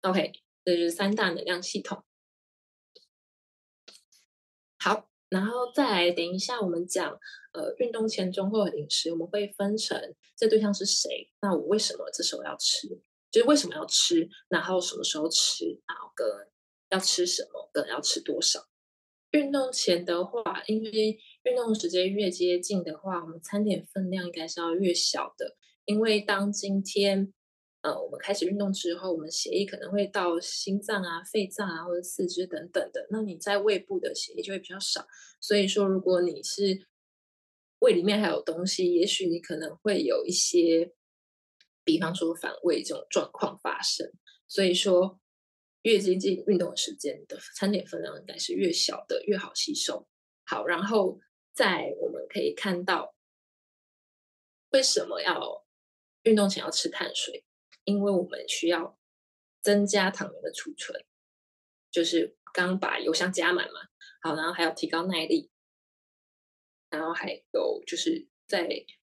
OK，这是三大能量系统。好，然后再来，等一下我们讲呃运动前、中、后的饮食，我们会分成这对象是谁，那我为什么这时候要吃，就是为什么要吃，然后什么时候吃，然后跟要吃什么，跟要吃多少。运动前的话，因为运动时间越接近的话，我们餐点分量应该是要越小的。因为当今天，呃，我们开始运动之后，我们血液可能会到心脏啊、肺脏啊或者四肢等等的，那你在胃部的血液就会比较少。所以说，如果你是胃里面还有东西，也许你可能会有一些，比方说反胃这种状况发生。所以说。越接近运动时间的餐点分量应该是越小的，越好吸收。好，然后在我们可以看到，为什么要运动前要吃碳水？因为我们需要增加糖原的储存，就是刚把油箱加满嘛。好，然后还要提高耐力，然后还有就是在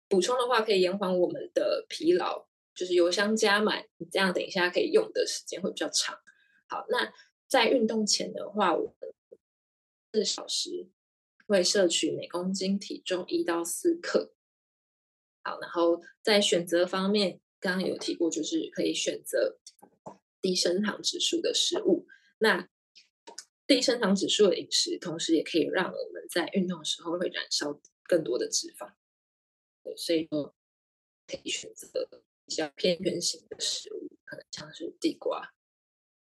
补充的话，可以延缓我们的疲劳。就是油箱加满，这样等一下可以用的时间会比较长。好，那在运动前的话，我们四小时会摄取每公斤体重一到四克。好，然后在选择方面，刚刚有提过，就是可以选择低升糖指数的食物。那低升糖指数的饮食，同时也可以让我们在运动的时候会燃烧更多的脂肪。对，所以说可以选择比较偏圆形的食物，可能像是地瓜。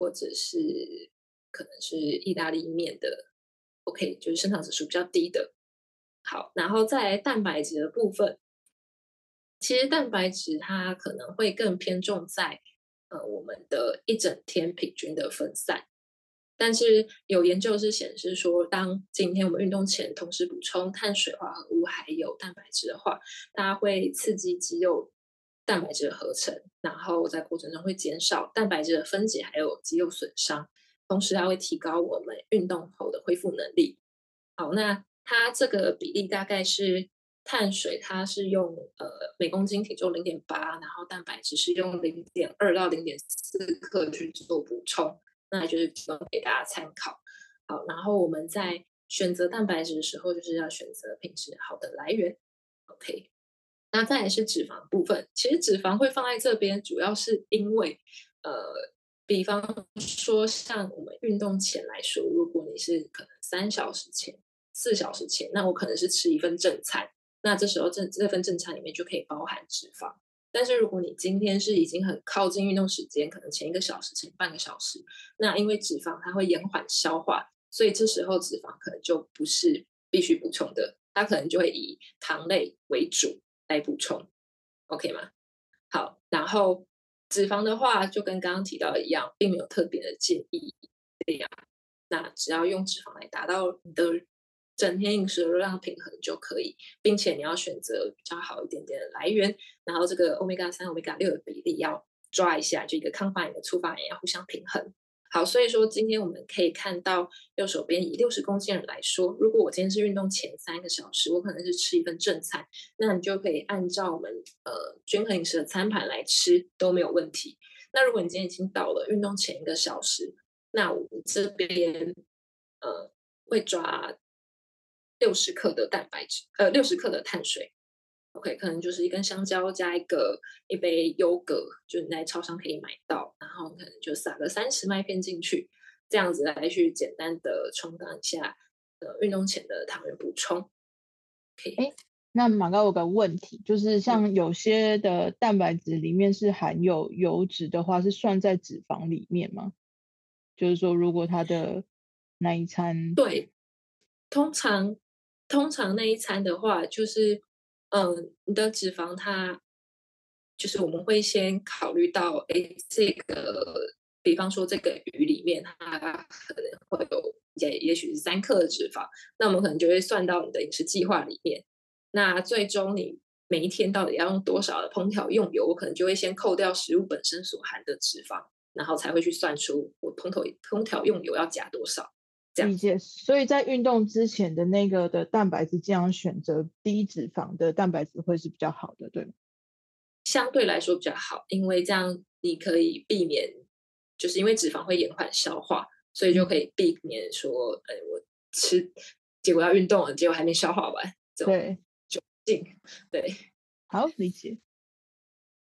或者是可能是意大利面的，OK，就是升糖指数比较低的。好，然后在蛋白质的部分，其实蛋白质它可能会更偏重在呃我们的一整天平均的分散。但是有研究是显示说，当今天我们运动前同时补充碳水化合物还有蛋白质的话，它会刺激肌肉蛋白质的合成，然后在过程中会减少蛋白质的分解，还有肌肉损伤，同时它会提高我们运动后的恢复能力。好，那它这个比例大概是碳水，它是用呃每公斤体重零点八，然后蛋白质是用零点二到零点四克去做补充，那就是提供给大家参考。好，然后我们在选择蛋白质的时候，就是要选择品质好的来源。OK。那再来是脂肪部分，其实脂肪会放在这边，主要是因为，呃，比方说像我们运动前来说，如果你是可能三小时前、四小时前，那我可能是吃一份正餐，那这时候正这份正餐里面就可以包含脂肪。但是如果你今天是已经很靠近运动时间，可能前一个小时、前半个小时，那因为脂肪它会延缓消化，所以这时候脂肪可能就不是必须补充的，它可能就会以糖类为主。来补充，OK 吗？好，然后脂肪的话，就跟刚刚提到一样，并没有特别的建议这样。那只要用脂肪来达到你的整天饮食的热量平衡就可以，并且你要选择比较好一点点的来源，然后这个欧米伽三、欧米伽六的比例要抓一下，这个抗发炎的促发炎要互相平衡。好，所以说今天我们可以看到右手边以六十公斤人来说，如果我今天是运动前三个小时，我可能是吃一份正餐，那你就可以按照我们呃均衡饮食的餐盘来吃都没有问题。那如果你今天已经到了运动前一个小时，那我们这边呃会抓六十克的蛋白质，呃六十克的碳水。OK，可能就是一根香蕉加一个一杯优格，就你在超商可以买到，然后可能就撒个三十麦片进去，这样子来去简单的充当一下呃运动前的糖原补充。OK，哎，那马高有个问题，就是像有些的蛋白质里面是含有油脂的话，是算在脂肪里面吗？就是说，如果它的那一餐，对，通常通常那一餐的话，就是。嗯，你的脂肪它就是我们会先考虑到，哎，这个，比方说这个鱼里面它可能会有也也许是三克的脂肪，那我们可能就会算到你的饮食计划里面。那最终你每一天到底要用多少的烹调用油，我可能就会先扣掉食物本身所含的脂肪，然后才会去算出我烹调烹调用油要加多少。理解，所以在运动之前的那个的蛋白质，这样选择低脂肪的蛋白质会是比较好的，对吗？相对来说比较好，因为这样你可以避免，就是因为脂肪会延缓消化，所以就可以避免说，哎，我吃结果要运动了，结果还没消化完，对，就进对，好理解。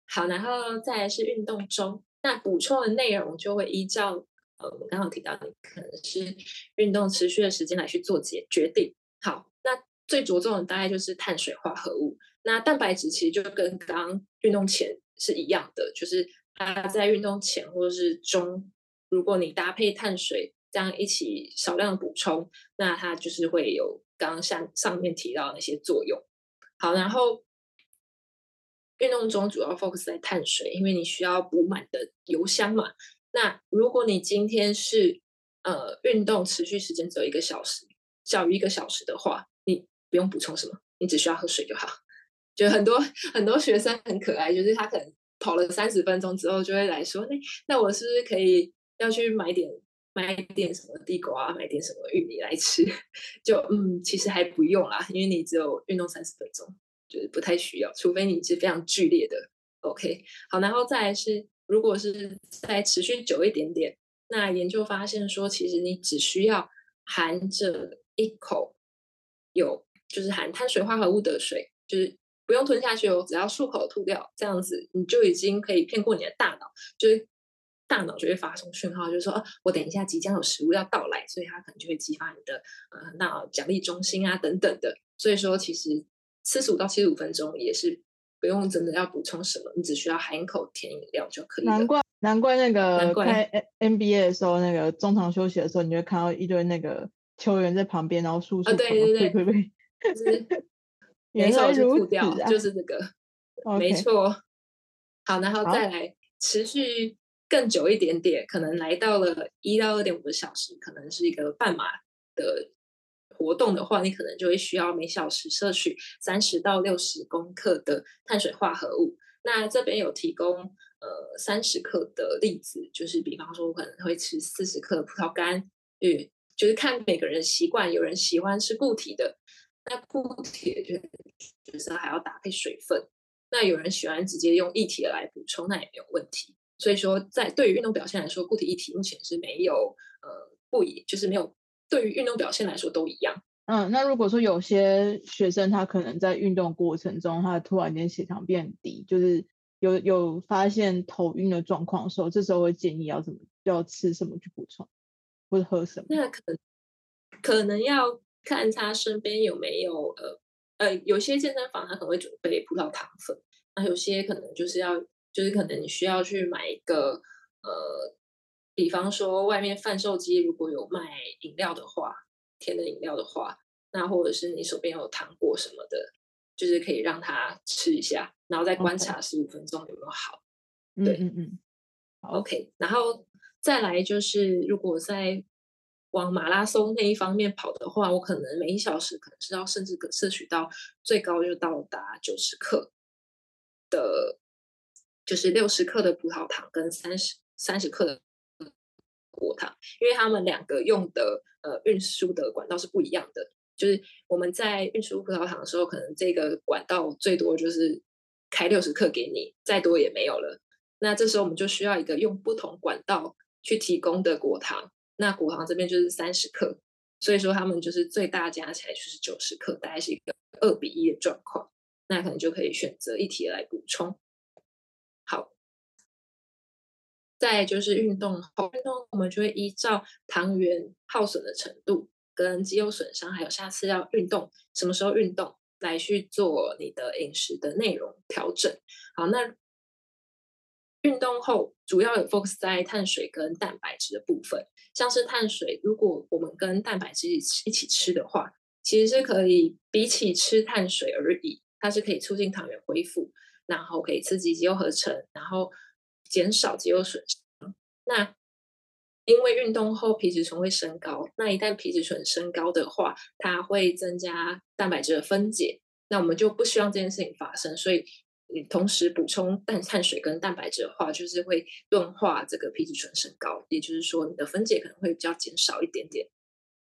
好，然后再来是运动中，那补充的内容就会依照。呃，我们刚刚提到，你可能是运动持续的时间来去做决决定。好，那最着重的大概就是碳水化合物。那蛋白质其实就跟刚运动前是一样的，就是它在运动前或者是中，如果你搭配碳水这样一起少量补充，那它就是会有刚刚上上面提到的那些作用。好，然后运动中主要 focus 在碳水，因为你需要补满的油箱嘛。那如果你今天是呃运动持续时间只有一个小时，小于一个小时的话，你不用补充什么，你只需要喝水就好。就很多很多学生很可爱，就是他可能跑了三十分钟之后就会来说，那那我是不是可以要去买点买点什么地瓜，买点什么玉米来吃？就嗯，其实还不用啦，因为你只有运动三十分钟，就是不太需要，除非你是非常剧烈的。OK，好，然后再来是。如果是再持续久一点点，那研究发现说，其实你只需要含着一口有就是含碳水化合物的水，就是不用吞下去哦，只要漱口吐掉，这样子你就已经可以骗过你的大脑，就是大脑就会发送讯号，就是说，啊，我等一下即将有食物要到来，所以它可能就会激发你的呃大脑奖励中心啊等等的。所以说，其实四十五到七十五分钟也是。不用真的要补充什么，你只需要含一口甜饮料就可以了。难怪难怪那个开 NBA 的时候，那个中场休息的时候，你就会看到一堆那个球员在旁边，然后漱漱口。对对对对，就是 原来如此啊，就是这个 没错。好，然后再来持续更久一点点，可能来到了一到二点五个小时，可能是一个半马的。活动的话，你可能就会需要每小时摄取三十到六十公克的碳水化合物。那这边有提供呃三十克的例子，就是比方说我可能会吃四十克的葡萄干，嗯，就是看每个人习惯，有人喜欢吃固体的，那固体就就是还要搭配水分，那有人喜欢直接用液体来补充，那也没有问题。所以说，在对于运动表现来说，固体液体目前是没有呃不一，就是没有对于运动表现来说都一样。嗯，那如果说有些学生他可能在运动过程中，他突然间血糖变低，就是有有发现头晕的状况的时候，这时候会建议要怎么要吃什么去补充，或者喝什么？那可能可能要看他身边有没有呃呃，有些健身房他可能会准备葡萄糖粉，那有些可能就是要。就是可能你需要去买一个，呃，比方说外面贩售机如果有卖饮料的话，甜的饮料的话，那或者是你手边有糖果什么的，就是可以让他吃一下，然后再观察十五分钟有没有好。对，嗯嗯嗯。OK，然后再来就是如果在往马拉松那一方面跑的话，我可能每一小时可能是要甚至可摄取到最高就到达九十克的。就是六十克的葡萄糖跟三十三十克的果糖，因为他们两个用的呃运输的管道是不一样的。就是我们在运输葡萄糖的时候，可能这个管道最多就是开六十克给你，再多也没有了。那这时候我们就需要一个用不同管道去提供的果糖。那果糖这边就是三十克，所以说他们就是最大加起来就是九十克，大概是一个二比一的状况。那可能就可以选择一体来补充。再就是运动后，运动我们就会依照糖原耗损的程度、跟肌肉损伤，还有下次要运动什么时候运动来去做你的饮食的内容调整。好，那运动后主要有 focus 在碳水跟蛋白质的部分，像是碳水，如果我们跟蛋白质一起一起吃的话，其实是可以比起吃碳水而已，它是可以促进糖原恢复。然后可以刺激肌肉合成，然后减少肌肉损伤。那因为运动后皮质醇会升高，那一旦皮质醇升高的话，它会增加蛋白质的分解。那我们就不希望这件事情发生，所以你同时补充碳碳水跟蛋白质的话，就是会钝化这个皮质醇升高，也就是说你的分解可能会比较减少一点点。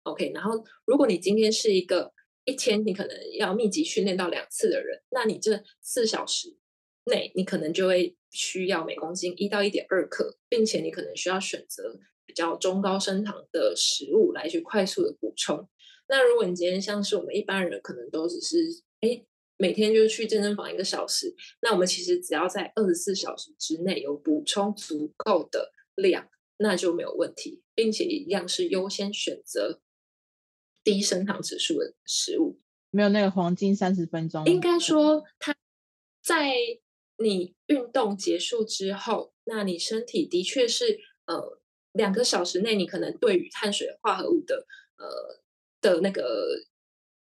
OK，然后如果你今天是一个一天你可能要密集训练到两次的人，那你这四小时。内你可能就会需要每公斤一到一点二克，并且你可能需要选择比较中高升糖的食物来去快速的补充。那如果你今天像是我们一般人，可能都只是哎每天就去健身房一个小时，那我们其实只要在二十四小时之内有补充足够的量，那就没有问题，并且一样是优先选择低升糖指数的食物。没有那个黄金三十分钟，应该说它在。你运动结束之后，那你身体的确是呃两个小时内，你可能对于碳水化合物的呃的那个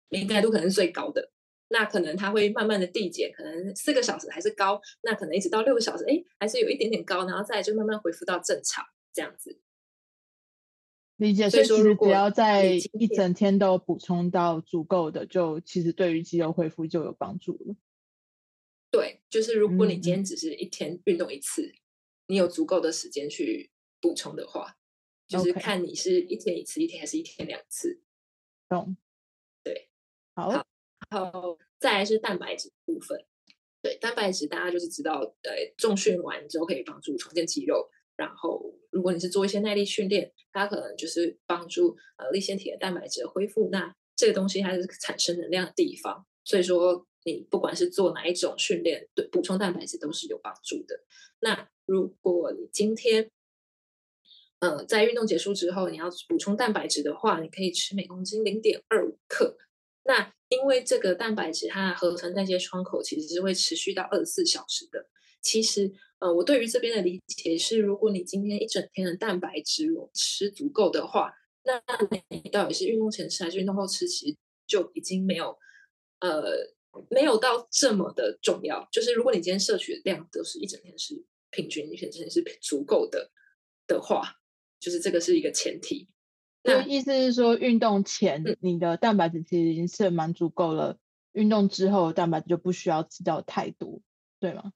敏感度可能是最高的。那可能它会慢慢的递减，可能四个小时还是高，那可能一直到六个小时，哎，还是有一点点高，然后再就慢慢恢复到正常这样子。理解。所以说，如果只要在一整天都补充到足够的，就其实对于肌肉恢复就有帮助了。对，就是如果你今天只是一天运动一次，嗯、你有足够的时间去补充的话，就是看你是一天一次，一天还是一天两次。懂，对，好，好，然后再来是蛋白质部分。对，蛋白质大家就是知道，对，重训完之后可以帮助重建肌肉，然后如果你是做一些耐力训练，它可能就是帮助呃粒线体的蛋白质的恢复。那这个东西它是产生能量的地方，所以说。你不管是做哪一种训练，对补充蛋白质都是有帮助的。那如果你今天，呃，在运动结束之后，你要补充蛋白质的话，你可以吃每公斤零点二五克。那因为这个蛋白质它的合成代谢窗口其实是会持续到二十四小时的。其实，呃，我对于这边的理解是，如果你今天一整天的蛋白质我吃足够的话，那你到底是运动前吃还是运动后吃，其实就已经没有，呃。没有到这么的重要，就是如果你今天摄取的量都是一整天是平均，一整天是足够的的话，就是这个是一个前提。那意思是说，运动前你的蛋白质其实已经是蛮足够了，嗯，运动之后的蛋白质就不需要吃掉太多，对吗？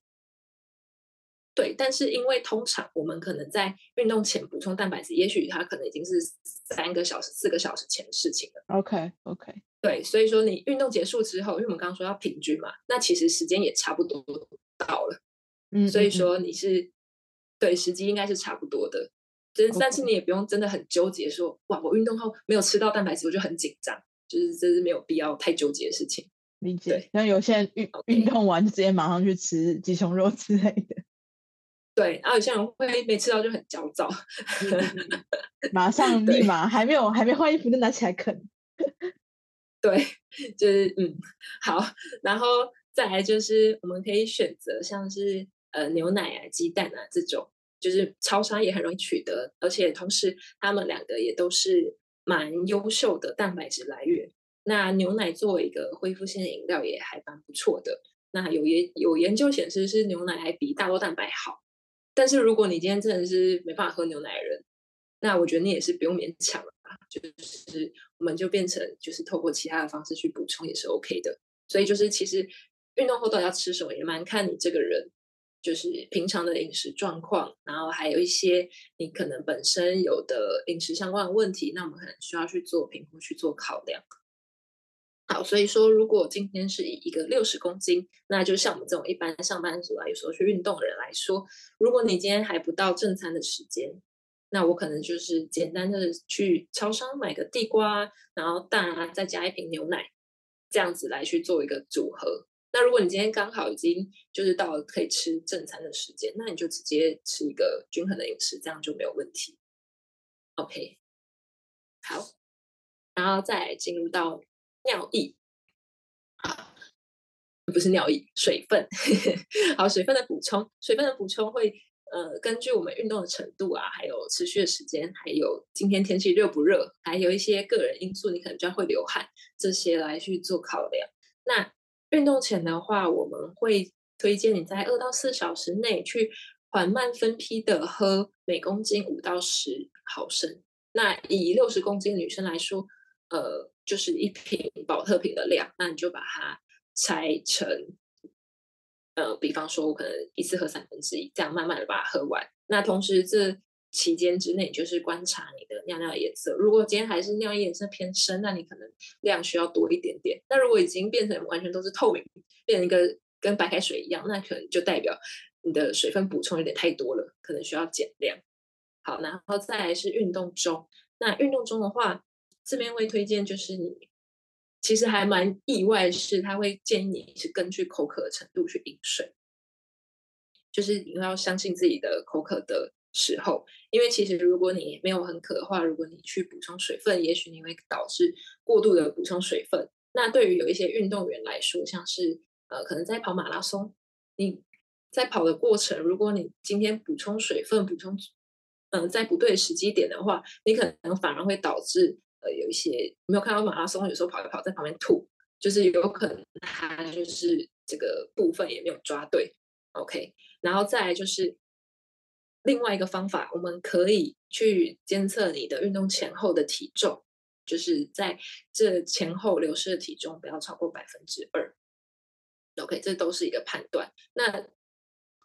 对，但是因为通常我们可能在运动前补充蛋白质，也许它可能已经是三个小时、四个小时前的事情了。OK OK，对，所以说你运动结束之后，因为我们刚刚说要平均嘛，那其实时间也差不多到了。嗯，所以说你是、嗯、对时机应该是差不多的。就是但是你也不用真的很纠结说，说哇，我运动后没有吃到蛋白质，我就很紧张。就是这是没有必要太纠结的事情。理解。像有些人运运动完就直接马上去吃鸡胸肉之类的。对，然后有些人会没吃到就很焦躁，马上立马还没有还没换衣服就拿起来啃。对，就是嗯好，然后再来就是我们可以选择像是呃牛奶啊、鸡蛋啊这种，就是超商也很容易取得，而且同时他们两个也都是蛮优秀的蛋白质来源。那牛奶作为一个恢复性的饮料也还蛮不错的。那有研有研究显示是牛奶还比大豆蛋白好。但是如果你今天真的是没办法喝牛奶的人，那我觉得你也是不用勉强了。就是我们就变成就是透过其他的方式去补充也是 OK 的。所以就是其实运动后到底要吃什么，也蛮看你这个人就是平常的饮食状况，然后还有一些你可能本身有的饮食相关的问题，那我们可能需要去做评估去做考量。好，所以说，如果今天是以一个六十公斤，那就像我们这种一般上班族啊，有时候去运动的人来说，如果你今天还不到正餐的时间，那我可能就是简单的去超商买个地瓜，然后蛋啊，再加一瓶牛奶，这样子来去做一个组合。那如果你今天刚好已经就是到了可以吃正餐的时间，那你就直接吃一个均衡的饮食，这样就没有问题。OK，好，然后再进入到。尿液，不是尿液，水分。好，水分的补充，水分的补充会呃，根据我们运动的程度啊，还有持续的时间，还有今天天气热不热，还有一些个人因素，你可能就要会流汗这些来去做考量。那运动前的话，我们会推荐你在二到四小时内去缓慢分批的喝每公斤五到十毫升。那以六十公斤女生来说，呃。就是一瓶宝特瓶的量，那你就把它拆成，呃，比方说我可能一次喝三分之一，这样慢慢的把它喝完。那同时这期间之内，就是观察你的尿尿颜色。如果今天还是尿液颜色偏深，那你可能量需要多一点点。那如果已经变成完全都是透明，变成一个跟白开水一样，那可能就代表你的水分补充有点太多了，可能需要减量。好，然后再来是运动中，那运动中的话。这边会推荐，就是你其实还蛮意外，是他会建议你是根据口渴的程度去饮水，就是你要相信自己的口渴的时候，因为其实如果你没有很渴的话，如果你去补充水分，也许你会导致过度的补充水分。那对于有一些运动员来说，像是呃可能在跑马拉松，你在跑的过程，如果你今天补充水分补充嗯、呃、在不对时机点的话，你可能反而会导致。有一些没有看到马拉松，有时候跑一跑在旁边吐，就是有可能他就是这个部分也没有抓对，OK。然后再来就是另外一个方法，我们可以去监测你的运动前后的体重，就是在这前后流失的体重不要超过百分之二，OK。这都是一个判断。那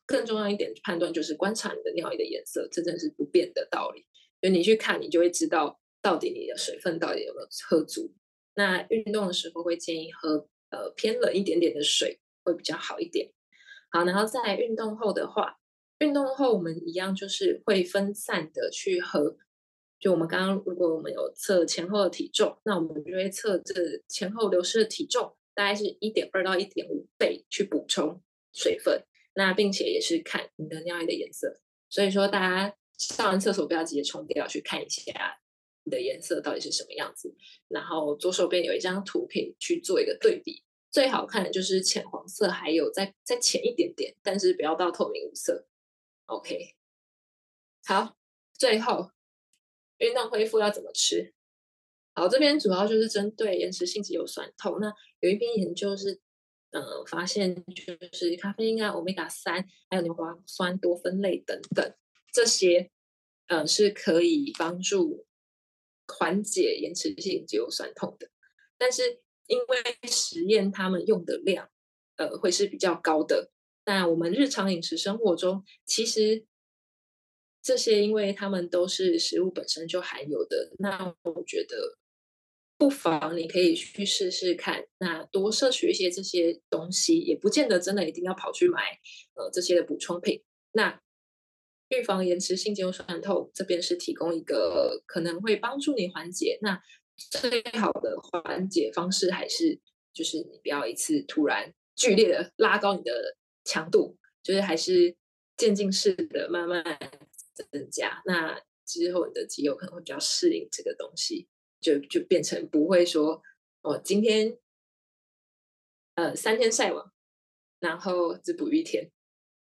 更重要一点判断就是观察你的尿液的颜色，这真的是不变的道理。就你去看，你就会知道。到底你的水分到底有没有喝足？那运动的时候会建议喝呃偏冷一点点的水会比较好一点。好，然后在运动后的话，运动后我们一样就是会分散的去喝。就我们刚刚如果我们有测前后的体重，那我们就会测这前后流失的体重大概是一点二到一点五倍去补充水分。那并且也是看你的尿液的颜色。所以说大家上完厕所不要直接冲掉，去看一下。的颜色到底是什么样子？然后左手边有一张图可以去做一个对比，最好看的就是浅黄色，还有再再浅一点点，但是不要到透明无色。OK，好，最后运动恢复要怎么吃？好，这边主要就是针对延迟性肌肉酸痛。那有一篇研究是，呃，发现就是咖啡因啊、欧米伽三，还有牛磺酸多酚类等等这些，呃，是可以帮助。缓解延迟性肌肉酸痛的，但是因为实验他们用的量，呃，会是比较高的，那我们日常饮食生活中，其实这些因为它们都是食物本身就含有的，那我觉得不妨你可以去试试看，那多摄取一些这些东西，也不见得真的一定要跑去买呃这些的补充品。那预防延迟性肌肉酸痛，这边是提供一个可能会帮助你缓解。那最好的缓解方式还是就是你不要一次突然剧烈的拉高你的强度，就是还是渐进式的慢慢增加。那之后你的肌肉可能会比较适应这个东西，就就变成不会说哦，今天呃三天晒网，然后只补一天。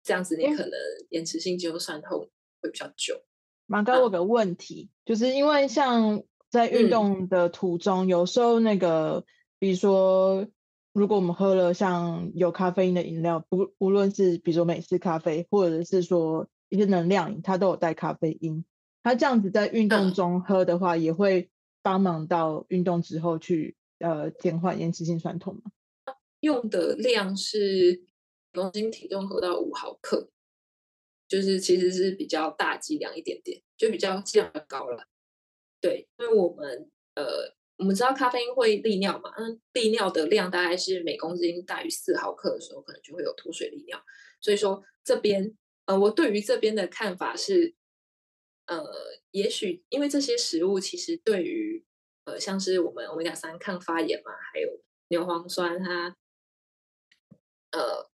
这样子，你可能延迟性肌肉酸痛会比较久。马哥，我有个问题，啊、就是因为像在运动的途中，嗯、有时候那个，比如说，如果我们喝了像有咖啡因的饮料，不无论是比如说美式咖啡，或者是说一些能量饮，它都有带咖啡因。它这样子在运动中喝的话，也会帮忙到运动之后去呃减缓延迟性酸痛吗？用的量是。公斤体重喝到五毫克，就是其实是比较大剂量一点点，就比较剂量高了。对，因为我们呃，我们知道咖啡因会利尿嘛，嗯，利尿的量大概是每公斤大于四毫克的时候，可能就会有脱水利尿。所以说这边呃，我对于这边的看法是，呃，也许因为这些食物其实对于呃，像是我们欧米伽三抗发炎嘛，还有牛磺酸它呃。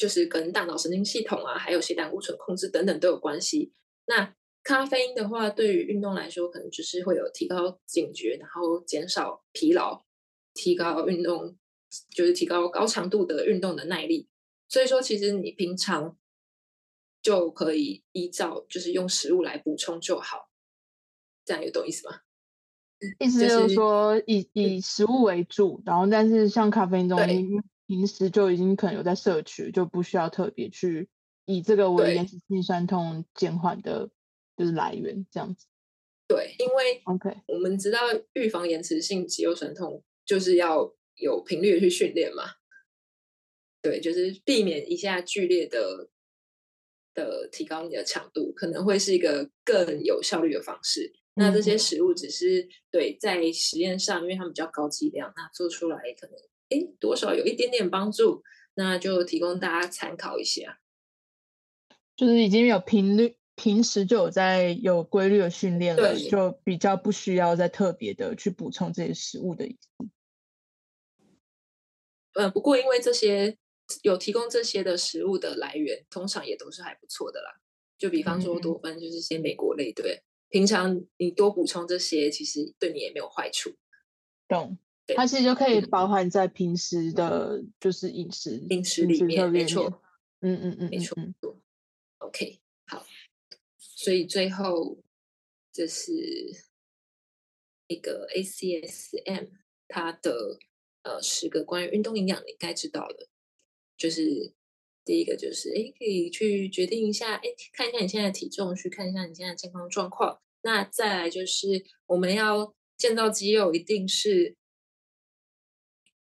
就是跟大脑神经系统啊，还有血胆固醇控制等等都有关系。那咖啡因的话，对于运动来说，可能就是会有提高警觉，然后减少疲劳，提高运动，就是提高高强度的运动的耐力。所以说，其实你平常就可以依照就是用食物来补充就好。这样有懂意思吗？意思就是说，就是、以以食物为主，然后但是像咖啡因这种。平时就已经可能有在摄取，就不需要特别去以这个为延迟性酸痛减缓的，就是来源这样子。对，因为 OK，我们知道预防延迟性肌肉酸痛就是要有频率的去训练嘛。对，就是避免一下剧烈的的提高你的强度，可能会是一个更有效率的方式。嗯、那这些食物只是对在实验上，因为它们比较高剂量，那做出来可能。哎，多少有一点点帮助，那就提供大家参考一下。就是已经有频率，平时就有在有规律的训练了，就比较不需要再特别的去补充这些食物的。嗯，不过因为这些有提供这些的食物的来源，通常也都是还不错的啦。就比方说多酚，就是些美国类，对，平常你多补充这些，其实对你也没有坏处。懂。它其实就可以包含在平时的，就是饮食饮食里面，没错，嗯嗯嗯，没错，OK，好，所以最后这是一个 ACSM 它的呃十个关于运动营养你该知道的，就是第一个就是哎可以去决定一下，哎看一下你现在的体重，去看一下你现在的健康状况。那再来就是我们要建造肌肉，一定是。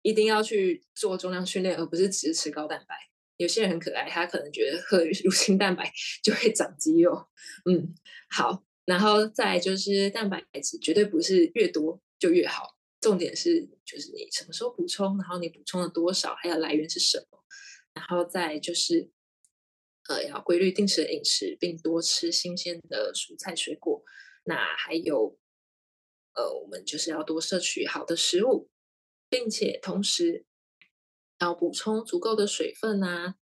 一定要去做重量训练，而不是只吃高蛋白。有些人很可爱，他可能觉得喝乳 清蛋白就会长肌肉。嗯，好，然后再就是蛋白质，绝对不是越多就越好。重点是就是你什么时候补充，然后你补充了多少，还有来源是什么。然后再就是呃，要规律定时的饮食，并多吃新鲜的蔬菜水果。那还有呃，我们就是要多摄取好的食物。并且同时要补充足够的水分啊，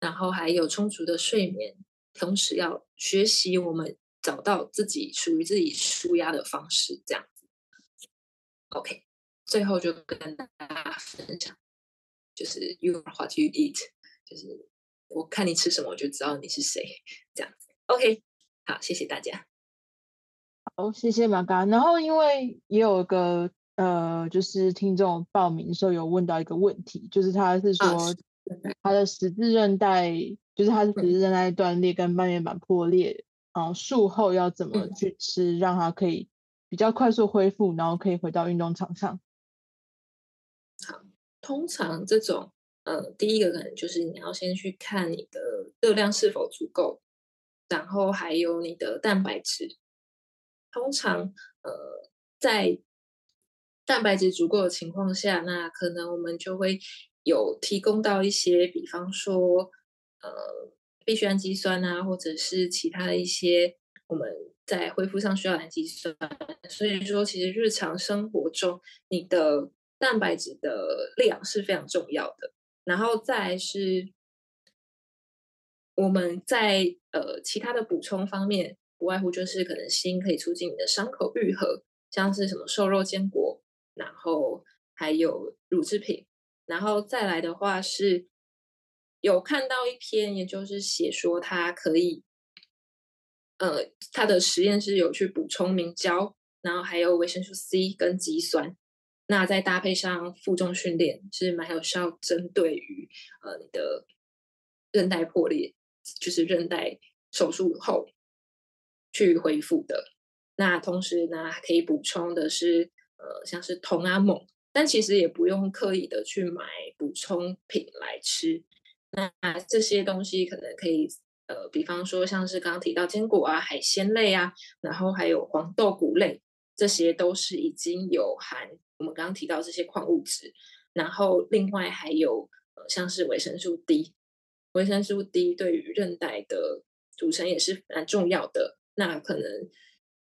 然后还有充足的睡眠，同时要学习我们找到自己属于自己舒压的方式，这样子。OK，最后就跟大家分享，就是 You are what you eat，就是我看你吃什么，我就知道你是谁，这样子。OK，好，谢谢大家。好，谢谢马嘎。然后因为也有个。呃，就是听众报名的时候有问到一个问题，就是他是说他的十字韧带，就是他的十字韧带断裂跟半月板破裂，然后术后要怎么去吃，让他可以比较快速恢复，然后可以回到运动场上。好，通常这种呃，第一个可能就是你要先去看你的热量是否足够，然后还有你的蛋白质。通常，呃，在蛋白质足够的情况下，那可能我们就会有提供到一些，比方说，呃，必需氨基酸啊，或者是其他的一些我们在恢复上需要氨基酸。所以说，其实日常生活中，你的蛋白质的量是非常重要的。然后再是我们在呃其他的补充方面，不外乎就是可能锌可以促进你的伤口愈合，像是什么瘦肉、坚果，然后还有乳制品，然后再来的话是有看到一篇，也就是写说它可以，呃，它的实验是有去补充明胶，然后还有维生素 C 跟肌酸。那再搭配上负重训练，是蛮有效，针对于呃你的韧带破裂，就是韧带手术后去恢复的。那同时呢，还可以补充的是呃像是铜啊锰，但其实也不用刻意的去买补充品来吃。那这些东西可能可以呃，比方说像是刚刚提到坚果啊、海鲜类啊，然后还有黄豆谷类，这些都是已经有含。我们刚刚提到这些矿物质，然后另外还有呃，像是维生素 D，维生素 D 对于韧带的组成也是蛮重要的。那可能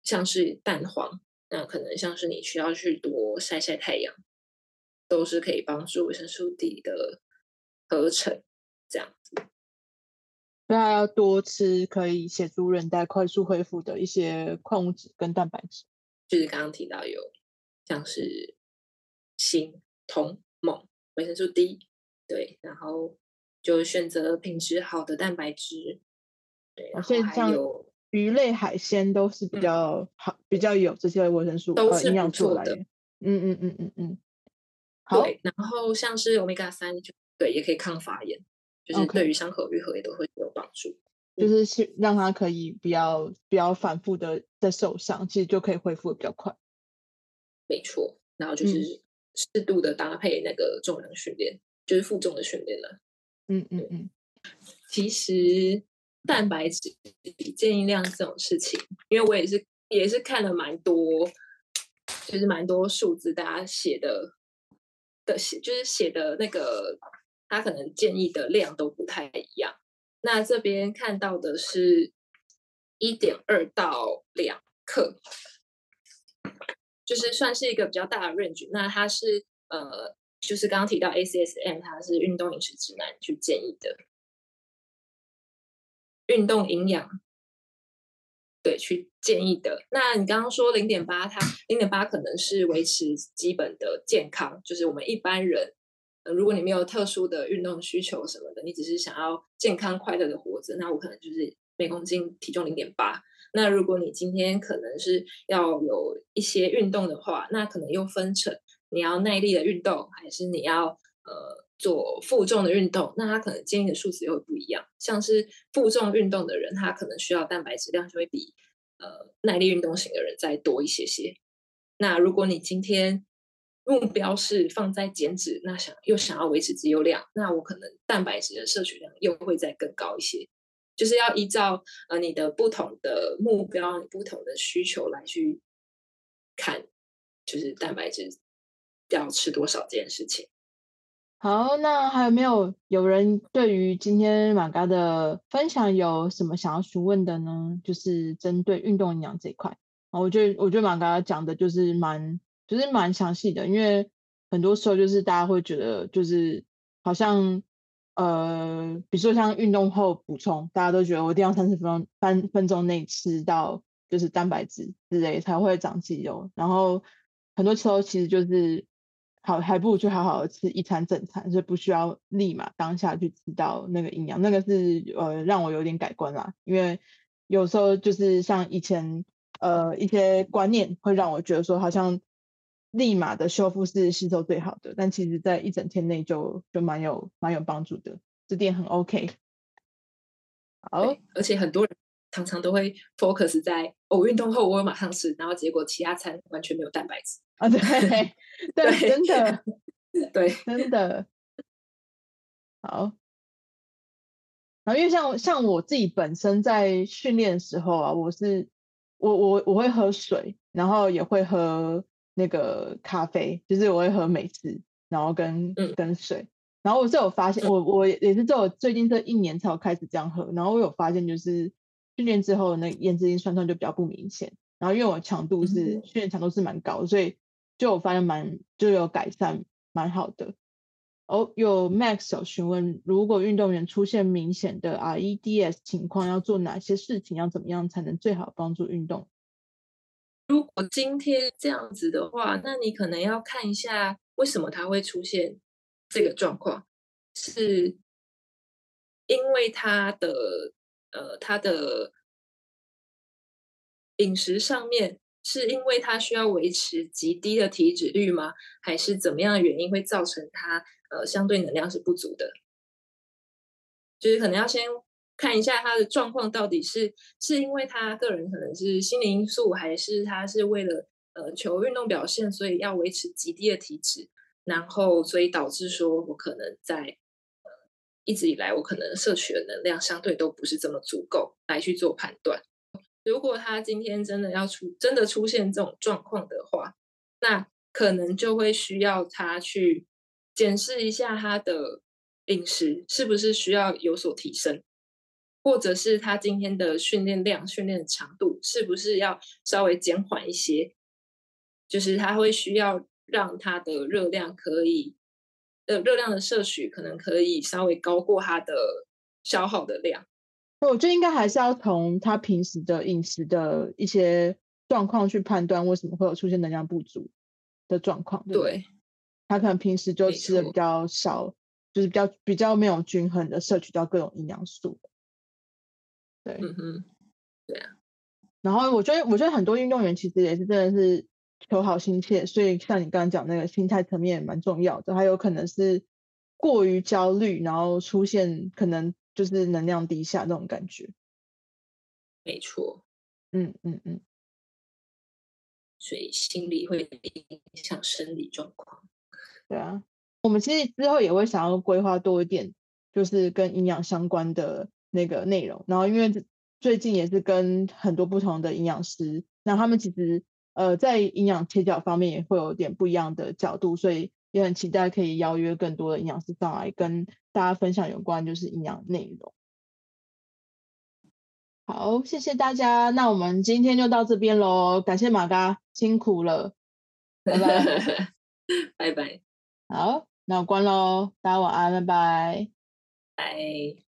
像是蛋黄，那可能像是你需要去多晒晒太阳，都是可以帮助维生素 D 的合成。这样子，那要多吃可以协助韧带快速恢复的一些矿物质跟蛋白质，就是刚刚提到有像是。锌、铜、锰、维生素 D，对，然后就选择品质好的蛋白质，对，然后还有鱼类、海鲜都是比较好，嗯、比较有这些维生素，都是营养素的。嗯嗯嗯嗯嗯。好，然后像是 Omega 三，就对，也可以抗发炎，就是对于伤口愈合也都会有帮助。就是让它可以比较比较反复的在受伤，其实就可以恢复的比较快。没错，然后就是。嗯适度的搭配那个重量训练，就是负重的训练了。嗯嗯嗯。其实蛋白质建议量这种事情，因为我也是也是看了蛮多，就是蛮多数字，大家写的的写就是写的那个，他可能建议的量都不太一样。那这边看到的是一点二到两克。就是算是一个比较大的 range，那它是呃，就是刚刚提到 ACSM，它是运动饮食指南去建议的运动营养，对，去建议的。那你刚刚说零点八，它零点八可能是维持基本的健康，就是我们一般人，呃，如果你没有特殊的运动需求什么的，你只是想要健康快乐的活着，那我可能就是每公斤体重零点八。那如果你今天可能是要有一些运动的话，那可能又分成你要耐力的运动，还是你要呃做负重的运动？那他可能建议的数值又不一样。像是负重运动的人，他可能需要蛋白质量就会比呃耐力运动型的人再多一些些。那如果你今天目标是放在减脂，那想又想要维持肌肉量，那我可能蛋白质的摄取量又会再更高一些。就是要依照呃你的不同的目标、你不同的需求来去看，就是蛋白质要吃多少这件事情。好，那还有没有有人对于今天马嘎的分享有什么想要询问的呢？就是针对运动营养这一块啊，我觉得我觉得马嘎讲的就是蛮就是蛮详细的，因为很多时候就是大家会觉得就是好像。呃，比如说像运动后补充，大家都觉得我一定要三十分钟三分钟内吃到就是蛋白质之类才会长肌肉，然后很多时候其实就是好还不如去好好的吃一餐正餐，所以不需要立马当下去吃到那个营养，那个是呃让我有点改观啦，因为有时候就是像以前呃一些观念会让我觉得说好像。立马的修复是吸收最好的，但其实在一整天内就就蛮有蛮有帮助的，这点很 OK。好，而且很多人常常都会 focus 在我、哦、运动后我会马上吃，然后结果其他餐完全没有蛋白质啊，对 对，对，真的，对，真的。好。然后因为像像我自己本身在训练的时候啊，我是我我我会喝水，然后也会喝那个咖啡，就是我会喝美式，然后跟、嗯、跟水。然后我是有发现，我我也是在我最近这一年才有开始这样喝。然后我有发现，就是训练之后那眼睛酸痛就比较不明显。然后因为我强度是、嗯、训练强度是蛮高，所以就我发现蛮就有改善，蛮好的。哦，有 Max 有询问，如果运动员出现明显的 REDS 情况，要做哪些事情？要怎么样才能最好帮助运动？如果今天这样子的话，那你可能要看一下为什么他会出现。这个状况是因为他的呃，他的饮食上面是因为他需要维持极低的体脂率吗？还是怎么样的原因会造成他呃相对能量是不足的？就是可能要先看一下他的状况到底是是因为他个人可能是心理因素，还是他是为了呃求运动表现，所以要维持极低的体脂。然后，所以导致说，我可能在一直以来，我可能摄取的能量相对都不是这么足够来去做判断。如果他今天真的要出，真的出现这种状况的话，那可能就会需要他去检视一下他的饮食是不是需要有所提升，或者是他今天的训练量、训练的强度是不是要稍微减缓一些，就是他会需要。让他的热量可以，呃，热量的摄取可能可以稍微高过它的消耗的量。我觉得应该还是要从他平时的饮食的一些状况去判断，为什么会有出现能量不足的状况。对，对，他可能平时就吃的比较少，就是比较比较没有均衡的摄取到各种营养素。对，嗯哼，对啊。然后我觉得，我觉得很多运动员其实也是真的是。求好心切，所以像你刚刚讲那个心态层面也蛮重要的，还有可能是过于焦虑，然后出现可能就是能量低下那种感觉。没错，嗯嗯嗯，所以心理会影响生理状况。对啊，我们其实之后也会想要规划多一点，就是跟营养相关的那个内容。然后因为最近也是跟很多不同的营养师，那他们其实。呃，在营养切角方面也会有点不一样的角度，所以也很期待可以邀约更多的营养师上来跟大家分享有关就是营养内容。好，谢谢大家，那我们今天就到这边喽，感谢马嘎，辛苦了，拜拜，拜拜。好，那我关喽，大家晚安，拜拜，拜。